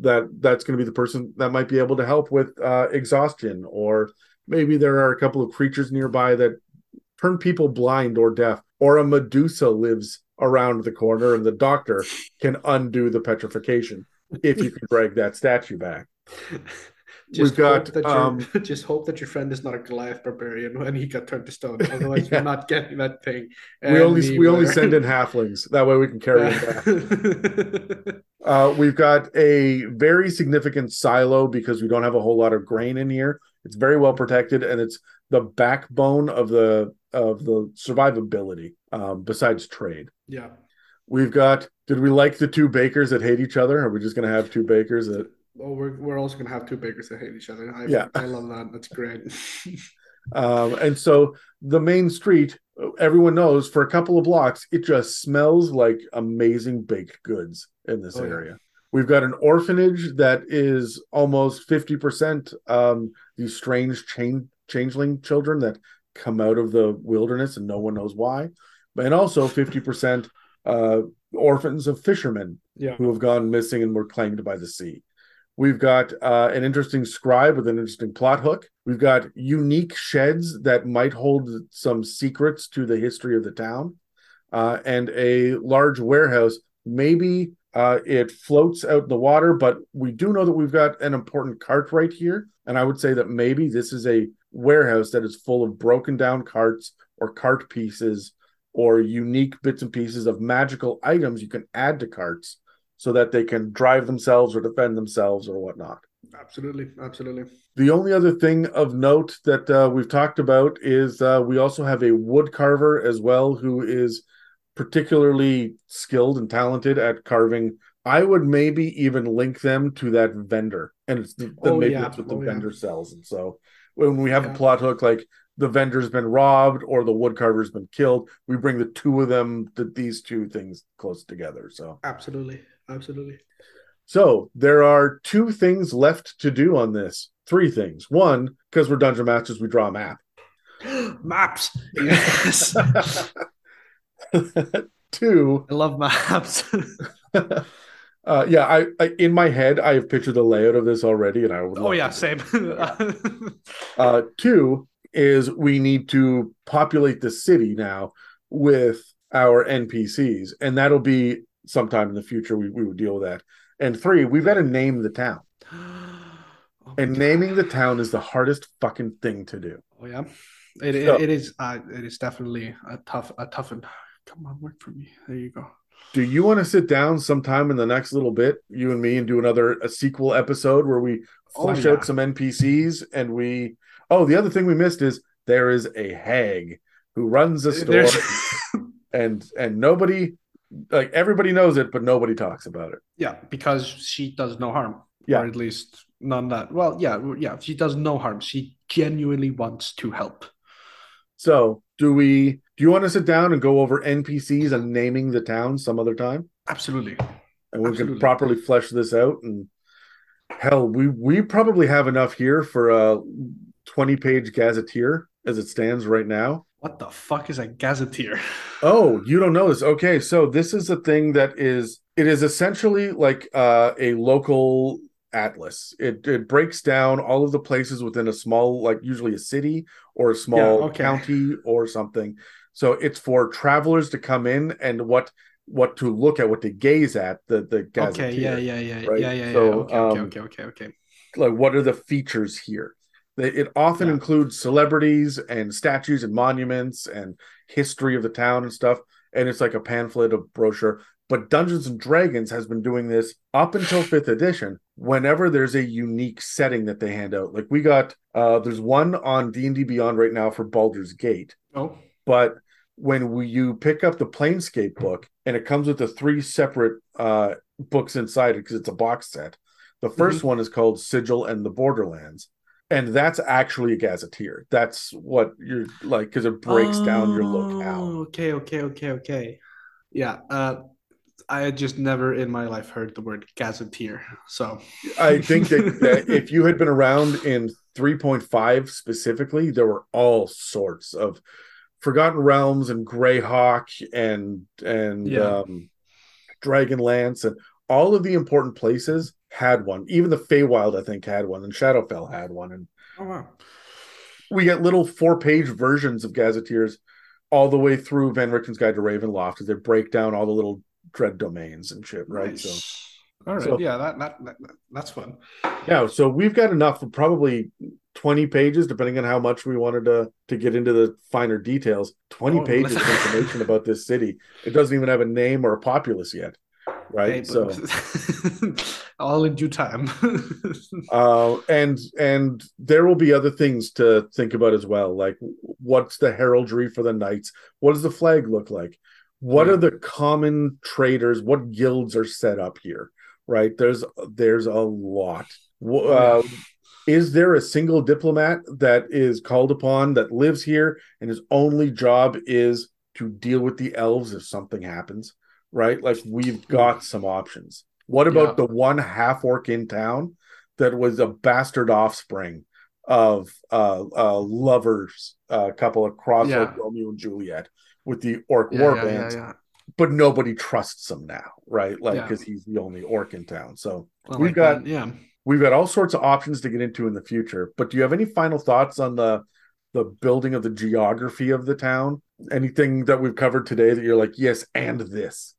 that that's going to be the person that might be able to help with uh, exhaustion or maybe there are a couple of creatures nearby that turn people blind or deaf, or a Medusa lives around the corner and the doctor can undo the petrification if you can drag that statue back. Just We've got hope that um, your, just hope that your friend is not a Goliath barbarian when he got turned to stone. Otherwise, Yeah. you're not getting that thing. we only we only send in halflings. That way we can carry it back. Uh, we've got a very significant silo because we don't have a whole lot of grain in here. It's very well protected, and it's the backbone of the of the survivability. Um, besides trade, yeah. we've got. Did we like the two bakers that hate each other? Are we just going to have two bakers that? Oh, we're, we're also gonna have two bakers that hate each other. I, Yeah. I love that. That's great. Um, and so the main street, everyone knows for a couple of blocks, it just smells like amazing baked goods in this Oh, yeah. area. We've got an orphanage that is almost 50% um, these strange chain, changeling children that come out of the wilderness and no one knows why. And also 50% uh, orphans of fishermen yeah. who have gone missing and were claimed by the sea. We've got uh, an interesting scribe with an interesting plot hook. We've got unique sheds that might hold some secrets to the history of the town, uh, and a large warehouse. Maybe uh, it floats out in the water, but we do know that we've got an important cart right here. And I would say that maybe this is a warehouse that is full of broken down carts or cart pieces or unique bits and pieces of magical items you can add to carts so that they can drive themselves or defend themselves or whatnot. Absolutely. Absolutely. The only other thing of note that uh, we've talked about is uh, we also have a wood carver as well who is particularly skilled and talented at carving. I would maybe even link them to that vendor, and it's the, the Oh, maybe yeah. that's what the Oh, yeah. vendor sells. And so when we have Yeah. a plot hook like the vendor's been robbed or the wood carver's been killed, we bring the two of them, the, these two things close together. So Absolutely. Absolutely. so there are two things left to do on this. Three things. One, because we're dungeon masters, we draw a map. Maps. Yes. Two, I love maps. uh, yeah, I, I in my head I have pictured the layout of this already, and I would. oh yeah, same. Uh, two is we need to populate the city now with our NPCs, and that'll be sometime in the future. We, we would deal with that. And three, we've got to name the town, Oh and God. naming the town is the hardest fucking thing to do. Oh yeah, it, it, it is. Uh, it is definitely a tough, a tough one. Come on, work for me. There you go. Do you want to sit down sometime in the next little bit, you and me, and do another a sequel episode where we Oh, flesh yeah. out some NPCs and we? Oh, the other thing we missed is there is a hag who runs a store, and and nobody, like everybody knows it, but nobody talks about it. yeah, because she does no harm. Yeah. or at least none that. Well, yeah, yeah. She does no harm. She genuinely wants to help. So, do we? Do you want to sit down and go over NPCs and naming the town some other time, Absolutely. and we Absolutely. can properly flesh this out? And hell, we we probably have enough here for a twenty-page gazetteer as it stands right now. What the fuck is a gazetteer? Oh, you don't know this? Okay, so this is a thing that is it is essentially like uh, a local atlas. It it breaks down all of the places within a small, like usually a city or a small Yeah, okay. county or something. So it's for travelers to come in and what what to look at, what to gaze at. The the gazetteer. Okay, yeah, yeah, yeah, right? yeah, yeah, yeah. So, okay, okay, um, okay, okay, okay. like what are the features here it often Yeah. includes celebrities and statues and monuments and history of the town and stuff and it's like a pamphlet of brochure. But dungeons and dragons has been doing this up until fifth edition whenever there's a unique setting that they hand out. Like we got uh there's one on d&d beyond right now for baldur's gate. Oh, but when we, you pick up the planescape book and it comes with the three separate uh, books inside it because it's a box set the 1st one is called sigil and the borderlands and that's actually a gazetteer that's what you're like because it breaks down your look Oh, Okay, okay, okay, okay. Yeah, uh, I had just never in my life heard the word gazetteer. So i think that, that if you had been around in 3.5 specifically there were all sorts of forgotten realms and greyhawk and and Yeah. um dragonlance and all of the important places had one even the Feywild i think had one and shadowfell had one and Oh wow. we get little four page versions of gazetteers all the way through Van Richten's Guide to Ravenloft as they break down all the little dread domains and shit, right? Nice. So all right, so- yeah, that, that that that's fun. yeah, so we've got enough for probably 20 pages, depending on how much we wanted to to get into the finer details. 20 Oh, pages of information about this city. It doesn't even have a name or a populace yet. Right. So all in due time. uh and and there will be other things to think about as well like what's the heraldry for the knights? What does the flag look like? What Yeah. are the common traders? What guilds are set up here right? There's there's a lot. Uh, is there a single diplomat that is called upon that lives here and his only job is to deal with the elves if something happens right like we've got some options what about Yeah. the one half orc in town that was a bastard offspring of uh uh lovers uh couple across Yeah. like Romeo and Juliet with the orc yeah, war yeah, bands yeah, yeah. but nobody trusts him now right like because he's the only orc in town so I We've like got- that, yeah. we've got all sorts of options to get into in the future but do you have any final thoughts on the the building of the geography of the town anything that we've covered today that you're like yes and this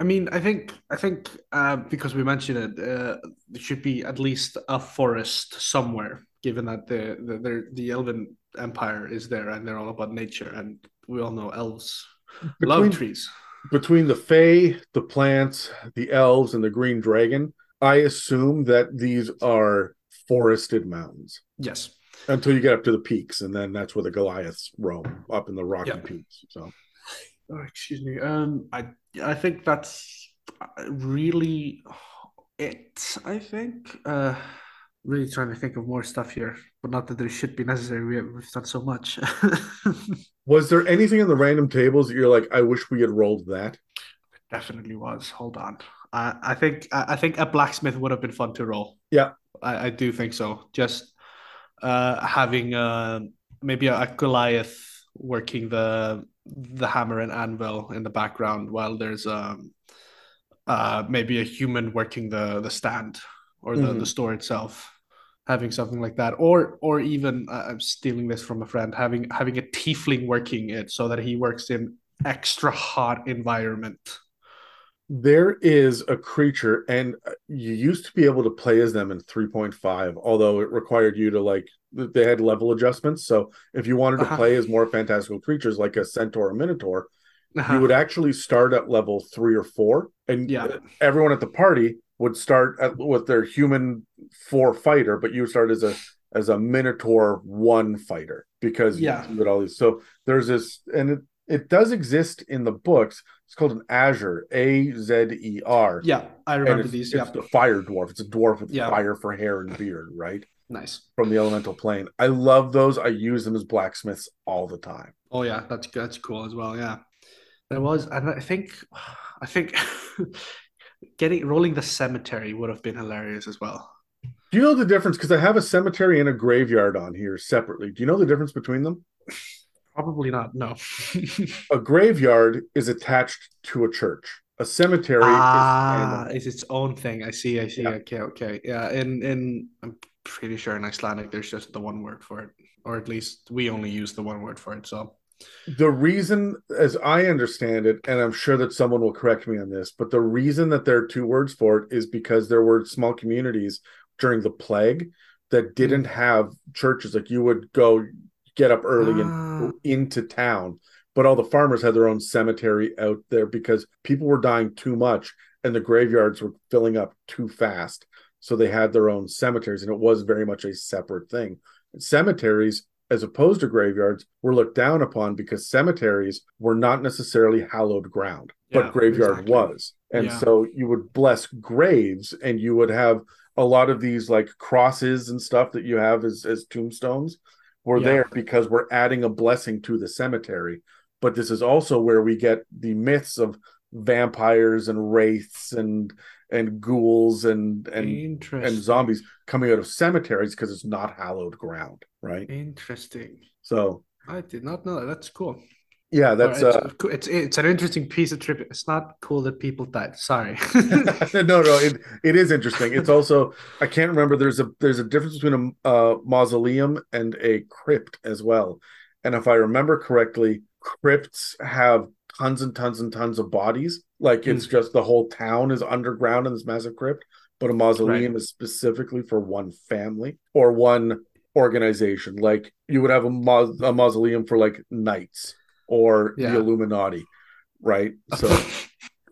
I mean, I think I think uh, because we mentioned it, uh, there should be at least a forest somewhere, given that the the the, Elven Empire is there and they're all about nature, and we all know elves Between- love trees. between the Fae, the plants, the elves, and the green dragon, I assume that these are forested mountains Yes. until you get up to the peaks, and then that's where the Goliaths roam up in the rocky Yeah. peaks. So Oh, excuse me. Um, I I think that's really it. I think. Uh, really trying to think of more stuff here, but not that there should be necessary. We have, we've done so much. was there anything in the random tables that you're like, I wish we had rolled that? Definitely was. Hold on. I I think I I think a blacksmith would have been fun to roll. Yeah. I, I do think so. Just uh having uh maybe a, a Goliath working the the hammer and anvil in the background while there's um uh maybe a human working the the stand or the, Mhm. the store itself. Having something like that, or or even uh, I'm stealing this from a friend. Having having a tiefling working it so that he works in extra hot environment. There is a creature, and uh, you used to be able to play as them in 3.5, although it required you to like they had level adjustments. So if you wanted to Uh-huh. play as more fantastical creatures like a centaur or minotaur, Uh-huh. you would actually start at level three or four, and Yeah. everyone at the party would start at, with their human four fighter, but you would start as a as a minotaur one fighter because Yeah. you all these. So there's this, and it it does exist in the books. It's called an Azer, A Z E R. Yeah, I remember it's, these. it's Yeah, the fire dwarf. It's a dwarf with Yeah. fire for hair and beard, right? Nice. From the elemental plane. I love those. I use them as blacksmiths all the time. Oh yeah, that's that's cool as well. Yeah, there was, and I think, I think, getting rolling the cemetery would have been hilarious as well. Do you know the difference? Because I have a cemetery and a graveyard on here separately. Do you know the difference between them? Probably not. No. A graveyard is attached to a church. A cemetery ah, is it's its own thing. I see. I see. Yeah. Okay. Okay. Yeah. In in I'm pretty sure in Icelandic there's just the one word for it, or at least we only use the one word for it. So the reason, as I understand it, and I'm sure that someone will correct me on this, but the reason that there are two words for it is because there were small communities during the plague that didn't have churches. Like you would go get up early and Ah. into town, but all the farmers had their own cemetery out there because people were dying too much and the graveyards were filling up too fast. So they had their own cemeteries, and it was very much a separate thing. Cemeteries, as opposed to graveyards, were looked down upon because cemeteries were not necessarily hallowed ground, but graveyard exactly. was. And Yeah. so you would bless graves, and you would have a lot of these like crosses and stuff that you have as, as tombstones were Yeah. there because we're adding a blessing to the cemetery. But this is also where we get the myths of vampires and wraiths and and ghouls and and and zombies coming out of cemeteries because it's not hallowed ground, right? Interesting. So I did not know that. That's cool. Yeah, that's it's, uh, it's it's an interesting piece of trivia. It's not cool that people died. Sorry. no, no, it, it is interesting. It's also I can't remember. There's a there's a difference between a uh, mausoleum and a crypt as well. And if I remember correctly, crypts have tons and tons and tons of bodies. Like it's mm. just the whole town is underground in this massive crypt. But a mausoleum right. is specifically for one family or one organization. Like you would have a, ma- a mausoleum for like knights or yeah. the Illuminati, right? So,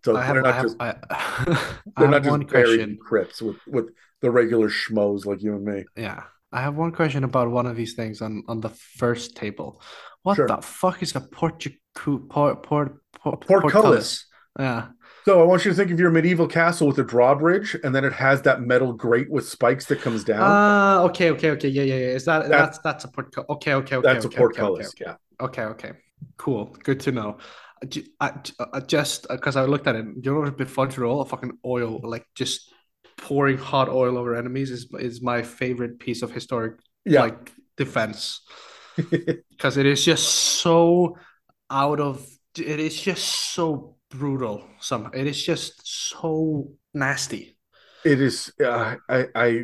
so I they're have, not I just I, they're not just buried crypts with with the regular schmoes like you and me. Yeah, I have one question about one of these things on on the first table. What sure. the fuck is a portico port port port portcullis? Yeah. So I want you to think of your medieval castle with a drawbridge, and then it has that metal grate with spikes that comes down. Ah, uh, okay, okay, okay, yeah, yeah, yeah. Is that that's that's, that's a portcullis? Okay, okay, okay. That's okay, a portcullis. Okay, okay. yeah. Okay, okay. Cool. Good to know. I, I just because I looked at it, you know, a bit fun to roll fucking oil, like just pouring hot oil over enemies is is my favorite piece of historic yeah. like defense because it is just so out of it is just so brutal. Some it is just so nasty. It is. Uh, I I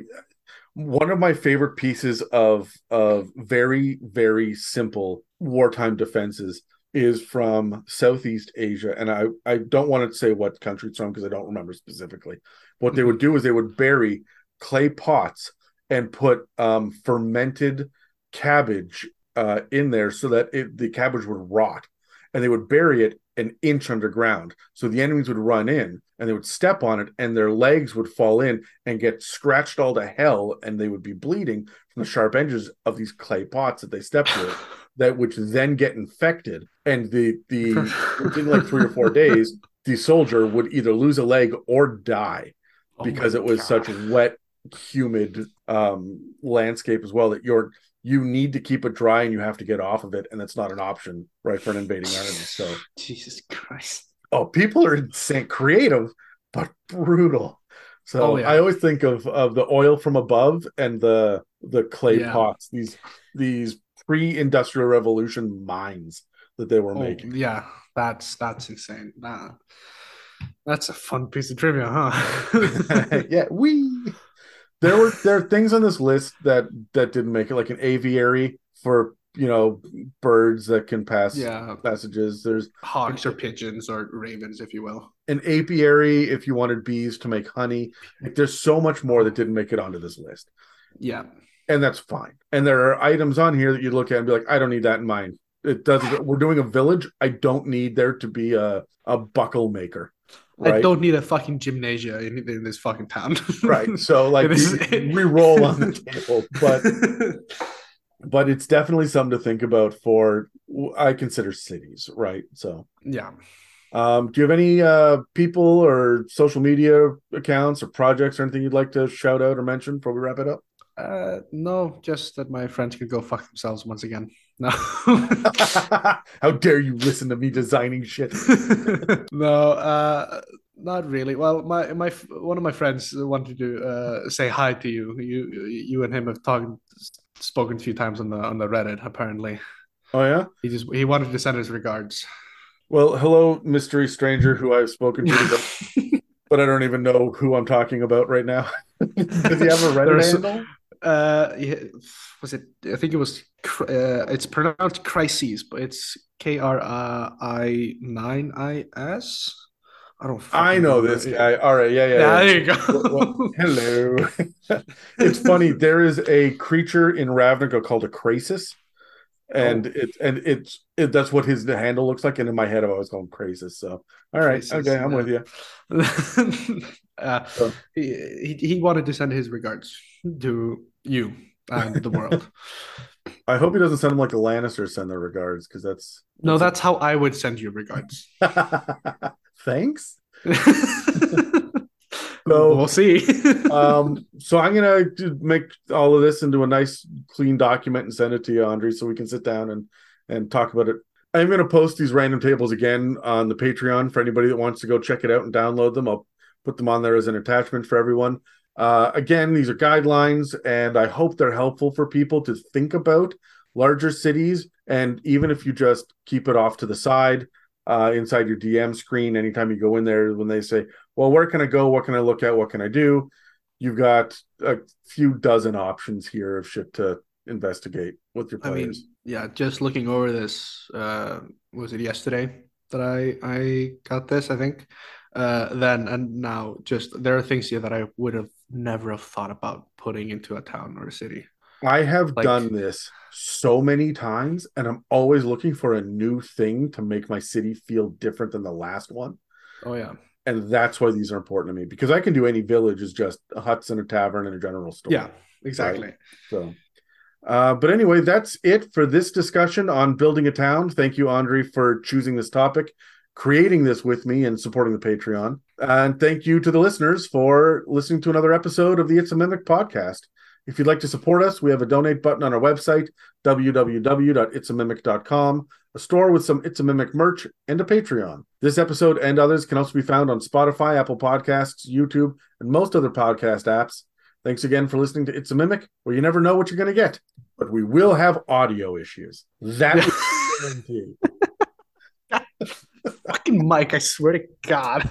one of my favorite pieces of of very very simple wartime defenses is from Southeast Asia, and I I don't want to say what country it's from because I don't remember specifically. What they would do is they would bury clay pots and put um, fermented cabbage uh, in there so that it, the cabbage would rot, and they would bury it an inch underground. So the enemies would run in and they would step on it and their legs would fall in and get scratched all to hell and they would be bleeding from the sharp edges of these clay pots that they stepped with that which then get infected and the the within like three or four days the soldier would either lose a leg or die oh because oh it was God. such wet humid um landscape as well that you're you need to keep it dry and you have to get off of it, and that's not an option, right, for an invading army. So Jesus Christ. Oh, people are insane creative, but brutal. So oh, yeah. I always think of of the oil from above and the the clay yeah. pots, these these pre-industrial revolution mines that they were oh, making. Yeah, that's that's insane. Nah, that's a fun piece of trivia, huh? yeah, we there were there are things on this list that that didn't make it, like an aviary for you know birds that can pass yeah messages. There's hawks or pigeons or ravens, if you will. An apiary if you wanted bees to make honey. Like there's so much more that didn't make it onto this list. Yeah, and that's fine. And there are items on here that you look at and be like, I don't need that in mine. It doesn't. We're doing a village. I don't need there to be a a buckle maker. Right? I don't need a fucking gymnasia in, in this fucking town. right. So like we, roll on the table, but but it's definitely something to think about for I consider cities, right? So yeah. Um, do you have any uh, people or social media accounts or projects or anything you'd like to shout out or mention before we wrap it up? Uh, no, just that my friends could go fuck themselves once again. No. How dare you listen to me designing shit? no, uh, not really. Well, my my one of my friends wanted to uh, say hi to you. You you and him have talked spoken a few times on the on the Reddit apparently. Oh yeah. He just he wanted to send his regards. Well, hello, mystery stranger who I've spoken to, but I don't even know who I'm talking about right now. Does he have a Reddit handle? Uh, was it? I think it was. Uh, it's pronounced crises, but it's K R I nine I S. I don't. I know this guy. All right, yeah, yeah. yeah, yeah. There you go. well, well, hello. it's funny. There is a creature in Ravnica called a krasis, and oh. it's and it's it, that's what his handle looks like. And in my head, I always call him Krasis. So, all right, Krasis, okay, I'm yeah. with you. uh, so. he, he wanted to send his regards to you and the world. I hope he doesn't send them like a Lannister send their regards because that's, no, that's how I would send you regards. Thanks. so we'll see. um, so I'm gonna make all of this into a nice, clean document and send it to you, Andri, so we can sit down and and talk about it. I'm gonna post these random tables again on the Patreon for anybody that wants to go check it out and download them. I'll put them on there as an attachment for everyone. Uh, again, these are guidelines, and I hope they're helpful for people to think about larger cities, and even if you just keep it off to the side uh, inside your DM screen, anytime you go in there, when they say, "Well, where can I go? What can I look at? What can I do?" You've got a few dozen options here of shit to investigate with your players. I mean, yeah, just looking over this, uh, was it yesterday that I I got this? I think. Uh, then and now, just there are things here that I would have never have thought about putting into a town or a city. I have like, done this so many times, and I'm always looking for a new thing to make my city feel different than the last one. Oh yeah, and that's why these are important to me because I can do any village is just a huts and a tavern and a general store. Yeah, exactly. Right? So, uh, but anyway, that's it for this discussion on building a town. Thank you, Andri, for choosing this topic, creating this with me, and supporting the Patreon. And thank you to the listeners for listening to another episode of the It's a Mimic podcast. If you'd like to support us, we have a donate button on our website, www.itsamimic.com, a store with some It's a Mimic merch, and a Patreon. This episode and others can also be found on Spotify, Apple Podcasts, YouTube, and most other podcast apps. Thanks again for listening to It's a Mimic, where you never know what you're going to get, but we will have audio issues. That is guarantee. Fucking mic, I swear to God.